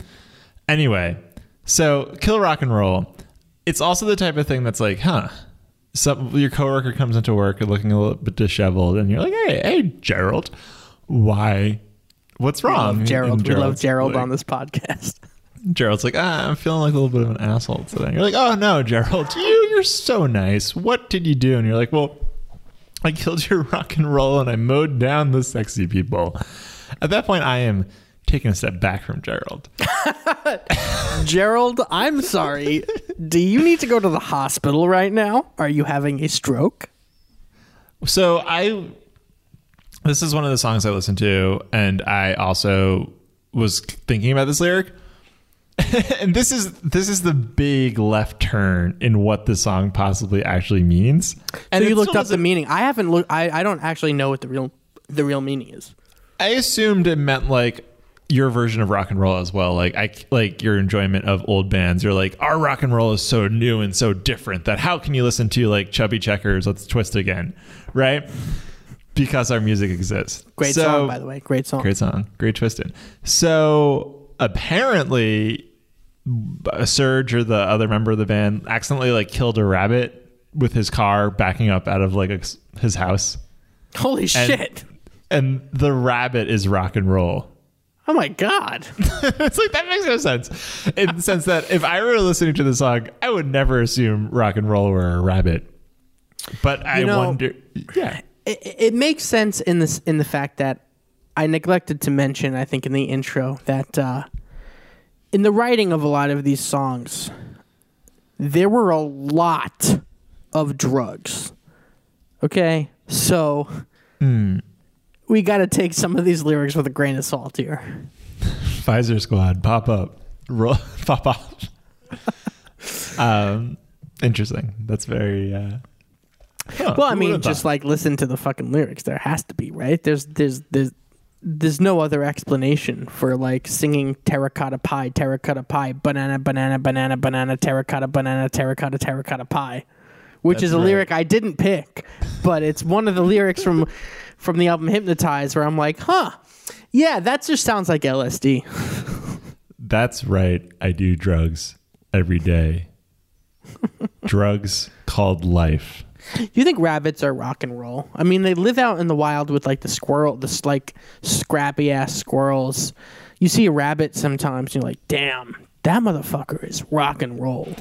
Anyway, so Kill Rock and Roll. It's also the type of thing that's like, huh. Some your coworker comes into work looking a little bit disheveled, and you're like, "Hey, hey, Gerald, why? What's wrong?" love Gerald. We love Gerald like- on this podcast. Gerald's like, ah, I'm feeling like a little bit of an asshole today. You're like, oh no, Gerald, you you're so nice. What did you do? And you're like, well, I killed your rock and roll and I mowed down the sexy people. At that point, I am taking a step back from Gerald. Gerald, I'm sorry. Do you need to go to the hospital right now? Are you having a stroke? So I, this is one of the songs I listened to, and I also was thinking about this lyric. and this is this is the big left turn in what the song possibly actually means. And so you looked up the meaning. I haven't looked. I, I don't actually know what the real the real meaning is. I assumed it meant like your version of rock and roll as well. Like I like your enjoyment of old bands. You're like our rock and roll is so new and so different that how can you listen to like Chubby Checkers? Let's twist again, right? Because our music exists. Great So- song, by the way. Great song. Great song. Great twisted. So apparently, uh, Serj or the other member of the band accidentally like killed a rabbit with his car backing up out of like a, his house, Holy and, shit! And the rabbit is rock and roll. Oh my god! it's like that makes no sense in the sense that if I were listening to the song, I would never assume rock and roll were a rabbit. But I know- wonder, yeah, It, it makes sense in this in the fact that I neglected to mention. I think in the intro that uh, in the writing of a lot of these songs, there were a lot of drugs. Okay, so we got to take some of these lyrics with a grain of salt here. Pfizer Squad, pop up, roll, pop off. um, interesting. That's very. Uh, huh, Well, I mean, just thought? like listen to the fucking lyrics. There has to be, right? There's, there's, there's, there's no other explanation for like singing terracotta pie, terracotta pie, banana, banana, banana, banana, terracotta, banana, terracotta, terracotta pie, which That's is a right. lyric I didn't pick, but it's one of the lyrics from, from the album Hypnotize, where I'm like, huh, yeah, that just sounds like LSD. That's right. I do drugs every day. drugs called life. Do you think rabbits are rock and roll? I mean, they live out in the wild with like the squirrel, this like scrappy ass squirrels. You see a rabbit sometimes, and you're like, damn, that motherfucker is rock and roll.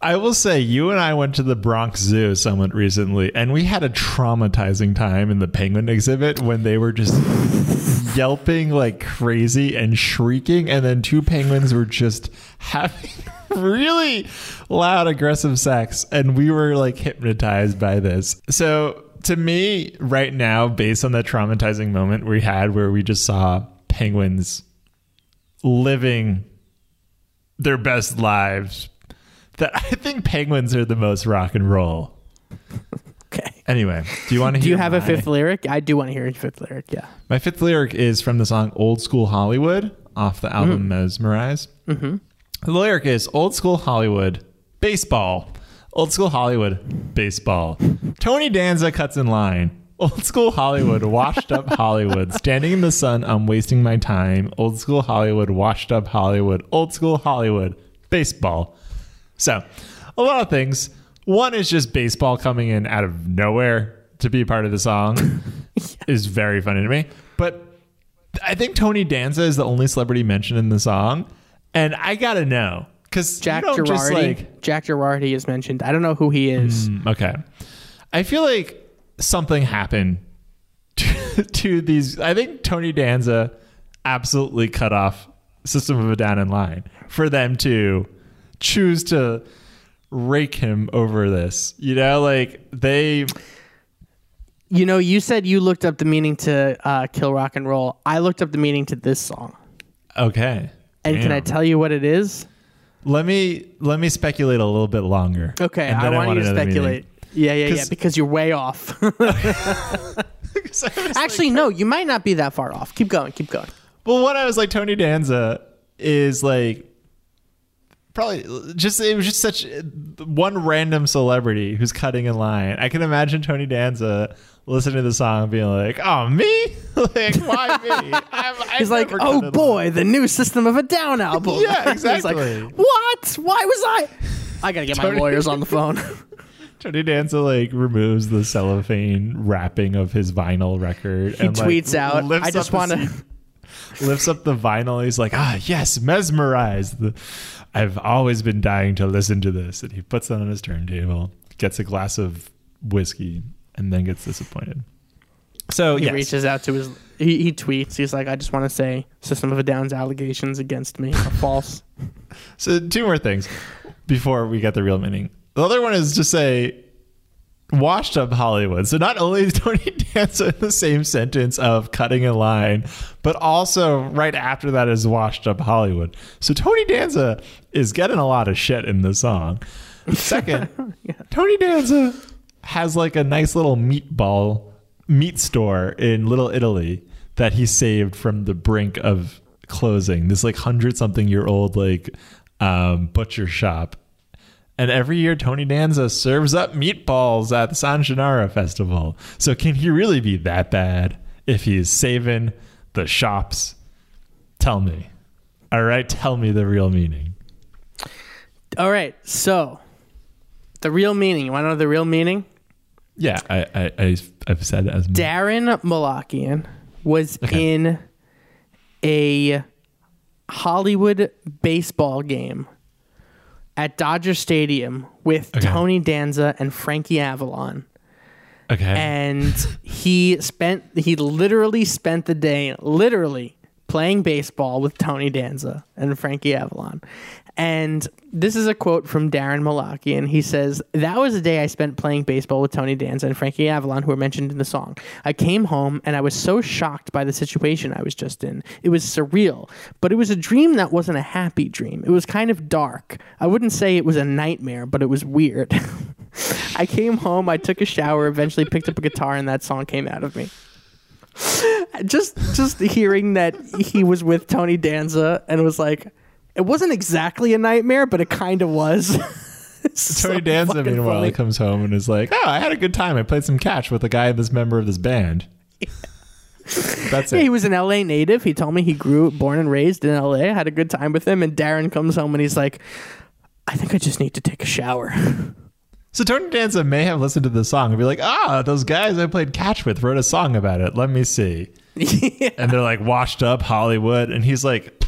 I will say, you and I went to the Bronx Zoo somewhat recently, and we had a traumatizing time in the penguin exhibit when they were just yelping like crazy and shrieking, and then two penguins were just having really loud, aggressive sex, and we were like hypnotized by this. So, to me, right now, based on that traumatizing moment we had where we just saw penguins living their best lives that I think penguins are the most rock and roll. Okay. Anyway, do you want to Do you have a fifth lyric? I do want to hear a fifth lyric. Yeah. My fifth lyric is from the song Old School Hollywood off the album Mezmerize. Mm-hmm. The lyric is Old School Hollywood, baseball. Old School Hollywood, baseball. Tony Danza cuts in line. Old School Hollywood, washed up Hollywood. Standing in the sun, I'm wasting my time. Old School Hollywood, washed up Hollywood. Old School Hollywood, baseball. So, a lot of things. One is just baseball coming in out of nowhere to be part of the song is very funny to me. But I think Tony Danza is the only celebrity mentioned in the song, and I gotta know because Jack you Girardi. like Jack Girardi is mentioned. I don't know who he is. Mm, okay. I feel like something happened to, to these. I think Tony Danza absolutely cut off System of a Down in line for them to choose to rake him over this. You know, like they. You know, you said you looked up the meaning to uh, "Kill Rock and Roll." I looked up the meaning to this song, Okay. and can I tell you what it is? Let me let me speculate a little bit longer. Okay, I want wanna you to the meaning. speculate. Yeah, yeah, yeah. 'Cause- Because you're way off. I was like, Actually, no, you might not be that far off. Keep going. Keep going. Well, what I was like Tony Danza is like probably just it was just such one random celebrity who's cutting in line. I can imagine Tony Danza listening to the song being like, "Oh, me? like why me?" I'm, I He's like, "Oh boy, the new System of a Down album." Yeah, He's like, exactly. what? Why was I? I gotta get my lawyers on the phone. Tony Danza like removes the cellophane wrapping of his vinyl record. He and, like, tweets out, lifts "I just want to." Lifts up the vinyl. He's like, ah, yes, mesmerized. The, I've always been dying to listen to this. And he puts it on his turntable, gets a glass of whiskey, and then gets disappointed. So He yes. reaches out to his. He, he tweets. He's like, "I just want to say, System of a Down's allegations against me are false." So two more things before we get the real meaning. The other one is to say washed up Hollywood. So not only is Tony Danza in the same sentence of cutting a line, but also right after that is washed up Hollywood. So Tony Danza is getting a lot of shit in the song. Second, Tony Danza has like a nice little meatball meat store in Little Italy that he saved from the brink of closing. This like hundred something year old like um, butcher shop. And every year, Tony Danza serves up meatballs at the San Gennaro Festival. So, can he really be that bad if he's saving the shops? Tell me. All right, tell me the real meaning. All right, so the real meaning. You want to know the real meaning? Yeah, I, I, I I've said it as Daron Malakian was Okay. in a Hollywood baseball game at Dodger Stadium with Okay. Tony Danza and Frankie Avalon. okay. And he spent he literally spent the day literally playing baseball with Tony Danza and Frankie Avalon. And this is a quote from Daron Malaki, and He says, That was the day I spent playing baseball with Tony Danza and Frankie Avalon, who are mentioned in the song. I came home and I was so shocked by the situation I was just in. It was surreal, but it was a dream that wasn't a happy dream. It was kind of dark. I wouldn't say it was a nightmare, but it was weird. I came home, I took a shower, eventually picked up a guitar, and that song came out of me. Just just hearing that he was with Tony Danza and was like, it wasn't exactly a nightmare, but it kind of was. So Tony Danza, meanwhile, funny. comes home and is like, "Oh, I had a good time. I played some catch with a guy that's member of this band." That's Yeah, he was an LA native. He told me he grew born and raised in LA. I had a good time with him. And Daron comes home and he's like, I think I just need to take a shower. So Tony Danza may have listened to the song and be like, ah, those guys I played catch with wrote a song about it. Let me see. yeah. And they're like washed up Hollywood. And he's like,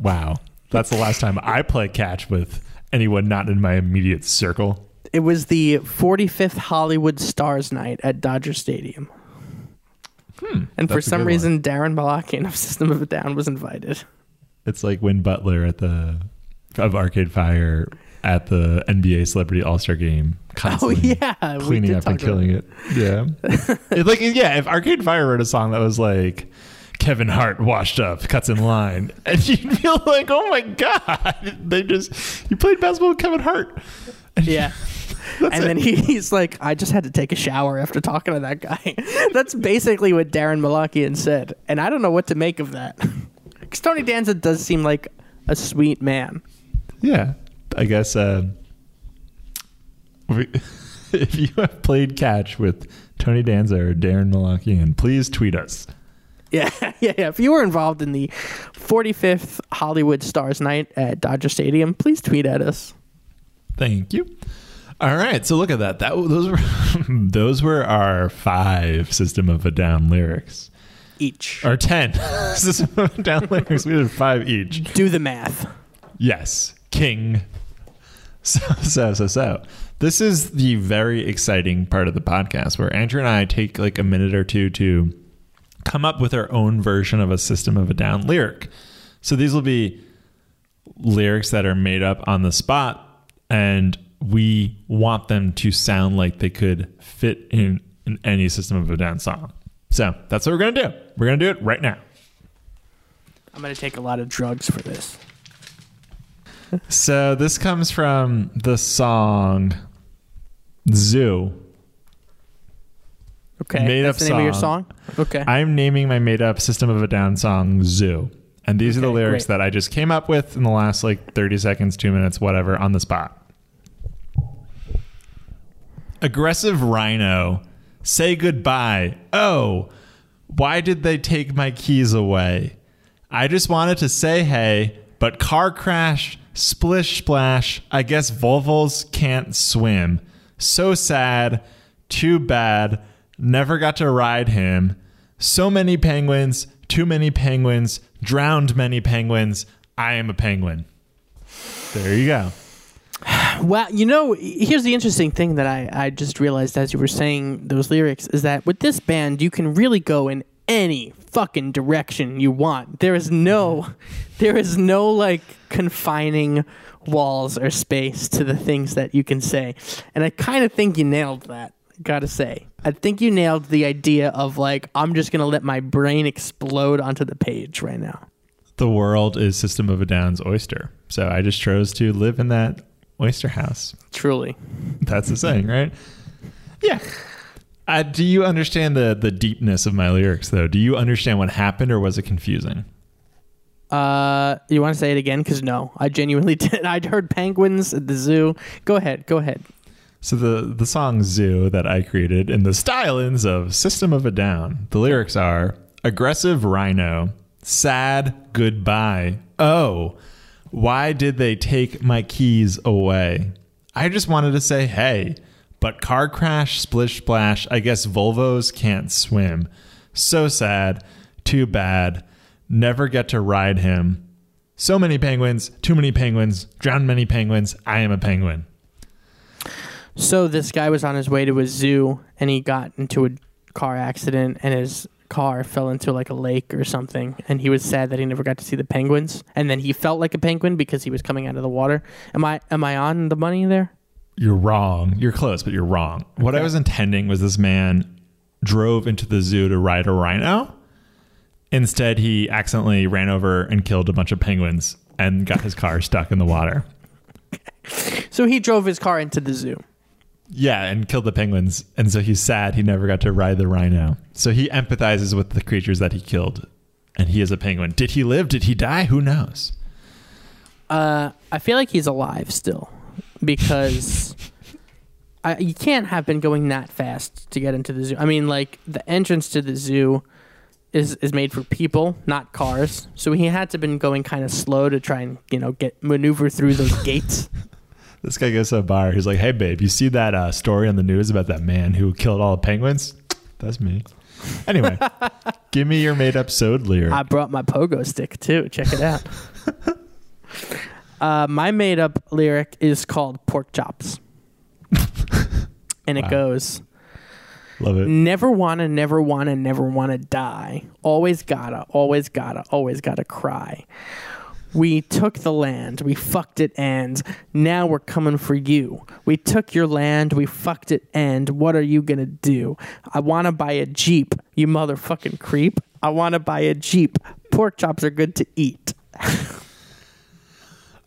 wow, that's the last time I play catch with anyone not in my immediate circle. It was the 45th Hollywood Stars Night at Dodger Stadium. and for Hmm, that's a some reason, Daron Malakian of System of a Down was invited. It's like when Butler at the of Arcade Fire at the NBA Celebrity All Star Game. Oh yeah, cleaning up and killing it. Yeah, It's like yeah, if Arcade Fire wrote a song that was like Kevin Hart washed up, cuts in line, and you'd feel like, oh my god, they just you played basketball with Kevin Hart. Yeah. and then he, he's like, I just had to take a shower after talking to that guy. That's basically what Daron Malakian said. And I don't know what to make of that. Because Tony Danza does seem like a sweet man. Yeah, I guess uh, we- if you have played catch with Tony Danza or Daron Malakian, please tweet us. Yeah, yeah, yeah. If you were involved in the 45th Hollywood Stars Night at Dodger Stadium, please tweet at us. Thank you. All right, so look at that. That those were those were our five System of a Down lyrics, Each. or ten System of a Down lyrics. We did five each. Do the math. Yes, King. So so so so. This is the very exciting part of the podcast where Andrew and I take like a minute or two to come up with our own version of a System of a Down lyric. So these will be lyrics that are made up on the spot and we want them to sound like they could fit in, in any System of a Down song. So that's what we're going to do. We're going to do it right now. I'm going to take a lot of drugs for this. So this comes from the song Zoo. Okay. Made That's up the name of your song. Okay. I'm naming my made up System of a Down song Zoo. And these are the lyrics great. that I just came up with in the last like 30 seconds, two minutes, whatever, on the spot. Aggressive rhino, say goodbye. Oh, why did they take my keys away? I just wanted to say hey, but car crash, splish splash. I guess Volvos can't swim. So sad, too bad. Never got to ride him. So many penguins, too many penguins, drowned many penguins. I am a penguin. There you go. Well, you know, here's the interesting thing that I, I just realized as you were saying those lyrics is that with this band, you can really go in any fucking direction you want. There is no, mm-hmm. there is no like confining walls or space to the things that you can say. And I kind of think you nailed that. Gotta say, I think you nailed the idea of like, I'm just gonna let my brain explode onto the page right now. The world is System of a Down's oyster. So I just chose to live in that oyster house. Truly. That's the saying, right? Yeah. Uh, do you understand the the deepness of my lyrics, though? Do you understand what happened, or was it confusing? Uh, you want to say it again? Because no, I genuinely did. I'd heard penguins at the zoo. Go ahead. Go ahead. So the the song "Zoo" that I created in the stylings of System of a Down, the lyrics are aggressive rhino, sad goodbye. Oh, why did they take my keys away? I just wanted to say hey, but car crash, splish splash. I guess Volvos can't swim. So sad. Too bad. Never get to ride him. So many penguins, too many penguins, drowned many penguins. I am a penguin. So this guy was on his way to a zoo and he got into a car accident and his car fell into like a lake or something and he was sad that he never got to see the penguins and then he felt like a penguin because he was coming out of the water. Am I am I on the money there? You're wrong. You're close, but you're wrong. What I was intending was this man drove into the zoo to ride a rhino. Instead, he accidentally ran over and killed a bunch of penguins and got his car stuck in the water. So he drove his car into the zoo. Yeah, and killed the penguins. And so he's sad he never got to ride the rhino. So he empathizes with the creatures that he killed. And he is a penguin. Did he live? Did he die? Who knows? Uh, I feel like he's alive still because I, you can't have been going that fast to get into the zoo. I mean, like the entrance to the zoo is is made for people, not cars. So he had to have been going kind of slow to try and you know get maneuver through those gates. This guy goes to a bar. He's like, "Hey, babe, you see that uh, story on the news about that man who killed all the penguins? That's me." Anyway, give me your made-up SOAD lyric. I brought my pogo stick too. Check it out. uh, my made up lyric is called Pork Chops. and it Wow. goes Love it. Never wanna, never wanna, never wanna die. Always gotta, always gotta, always gotta cry. We took the land, we fucked it, and now we're coming for you. We took your land, we fucked it, and what are you gonna do? I wanna buy a Jeep, you motherfucking creep. I wanna buy a Jeep. Pork chops are good to eat.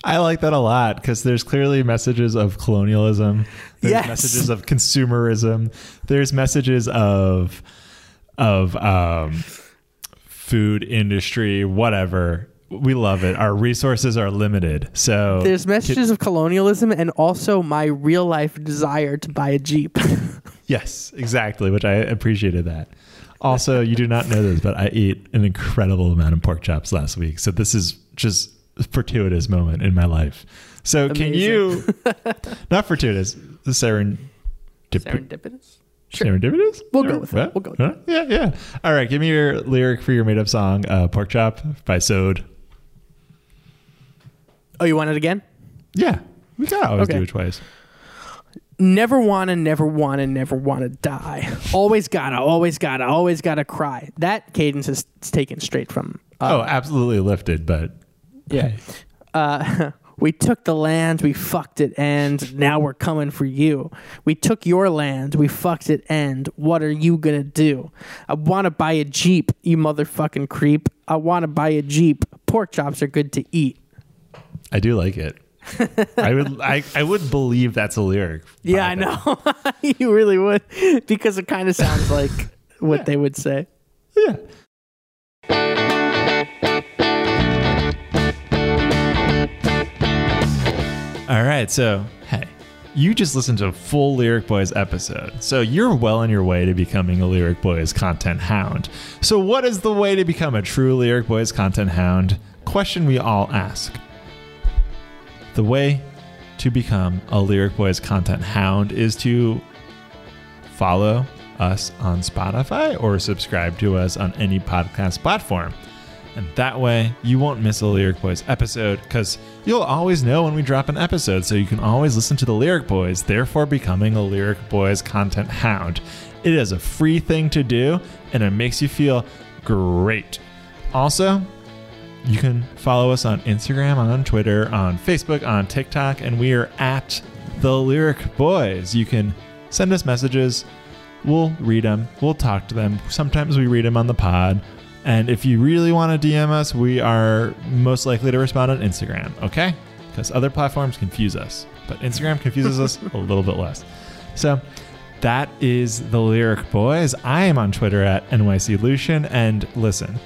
I like that a lot because there's clearly messages of colonialism. There's Yes. messages of consumerism. There's messages of of um, food industry, whatever. We love it. Our resources are limited, so There's messages of colonialism and also my real life desire to buy a Jeep. yes, exactly. Which I appreciated that. Also, you do not know this, but I ate an incredible amount of pork chops last week. So this is just a fortuitous moment in my life. So can you not fortuitous, serendip- Serendipitous? serendipitous? We'll go with that. We'll go with Huh? Yeah, yeah. All right, give me your lyric for your made up song, uh, "Pork Chop" by SOAD. Oh, you want it again? Yeah, we gotta always Okay. do it twice. Never wanna, never wanna, never wanna die. Always gotta, always gotta, always gotta cry. That cadence is taken straight from. oh, Uh, absolutely lifted, but yeah. Uh, we took the land, we fucked it, and now we're coming for you. We took your land, we fucked it, and what are you gonna do? I wanna buy a Jeep, you motherfucking creep. I wanna buy a Jeep. Pork chops are good to eat. I do like it. I would, I, I would believe that's a lyric. Yeah, I know. you really would, because it kind of sounds like what they would say. Yeah. All right, so hey, you just listened to a full Lyric Boys episode, so you're well on your way to becoming a Lyric Boys content hound. So, what is the way to become a true Lyric Boys content hound? Question we all ask. The way to become a Lyric Boys content hound is to follow us on Spotify or subscribe to us on any podcast platform. And that way, you won't miss a Lyric Boys episode because you'll always know when we drop an episode. So you can always listen to the Lyric Boys, therefore becoming a Lyric Boys content hound. It is a free thing to do and it makes you feel great. Also, you can follow us on Instagram, on Twitter, on Facebook, on TikTok, and we are at the Lyric Boys. You can send us messages. We'll read them. We'll talk to them. Sometimes we read them on the pod. And if you really want to DM us, we are most likely to respond on Instagram, okay? Because other platforms confuse us, but Instagram confuses us a little bit less. So that is the Lyric Boys. I am on Twitter at NYC Lucian. And listen,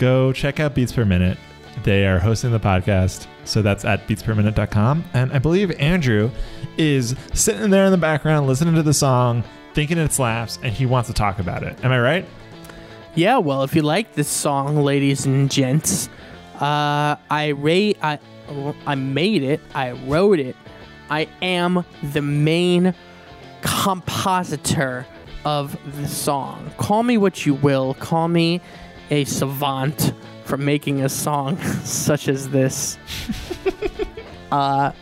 go check out Beats Per Minute. They are hosting the podcast. So that's at beatsperminute.com. And I believe Andrew is sitting there in the background listening to the song, thinking it slaps, and he wants to talk about it. Am I right? Yeah, well, if you like this song, ladies and gents, uh, I ra- I, I made it. I wrote it. I am the main compositor of the song. Call me what you will. Call me a savant for making a song such as this. uh,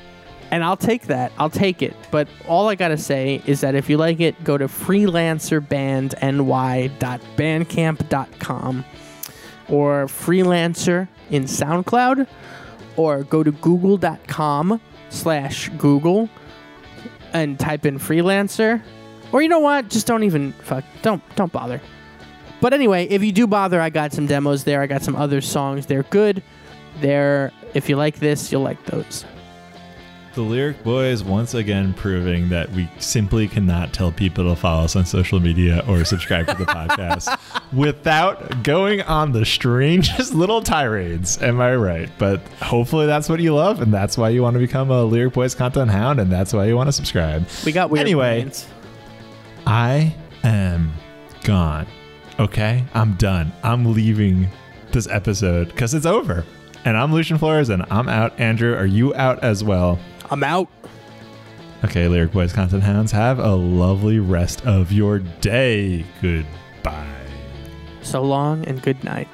and I'll take that. I'll take it. But all I gotta say is that if you like it, go to freelancerbandny.bandcamp.com or freelancer in SoundCloud or go to google.com slash Google and type in freelancer. Or you know what? Just don't even fuck. Don't don't bother. But anyway, if you do bother, I got some demos there. I got some other songs. They're good. They're if you like this, you'll like those. The Lyric Boys once again proving that we simply cannot tell people to follow us on social media or subscribe to the podcast without going on the strangest little tirades. Am I right? But hopefully that's what you love, and that's why you want to become a Lyric Boys content hound, and that's why you want to subscribe. We got weird Anyway. plans. I am gone okay, I'm done. I'm leaving this episode because it's over. And I'm Lucian Flores and I'm out. Andrew, are you out as well? I'm out. Okay, Lyric Boys Content Hounds, have a lovely rest of your day. Goodbye. So long and good night.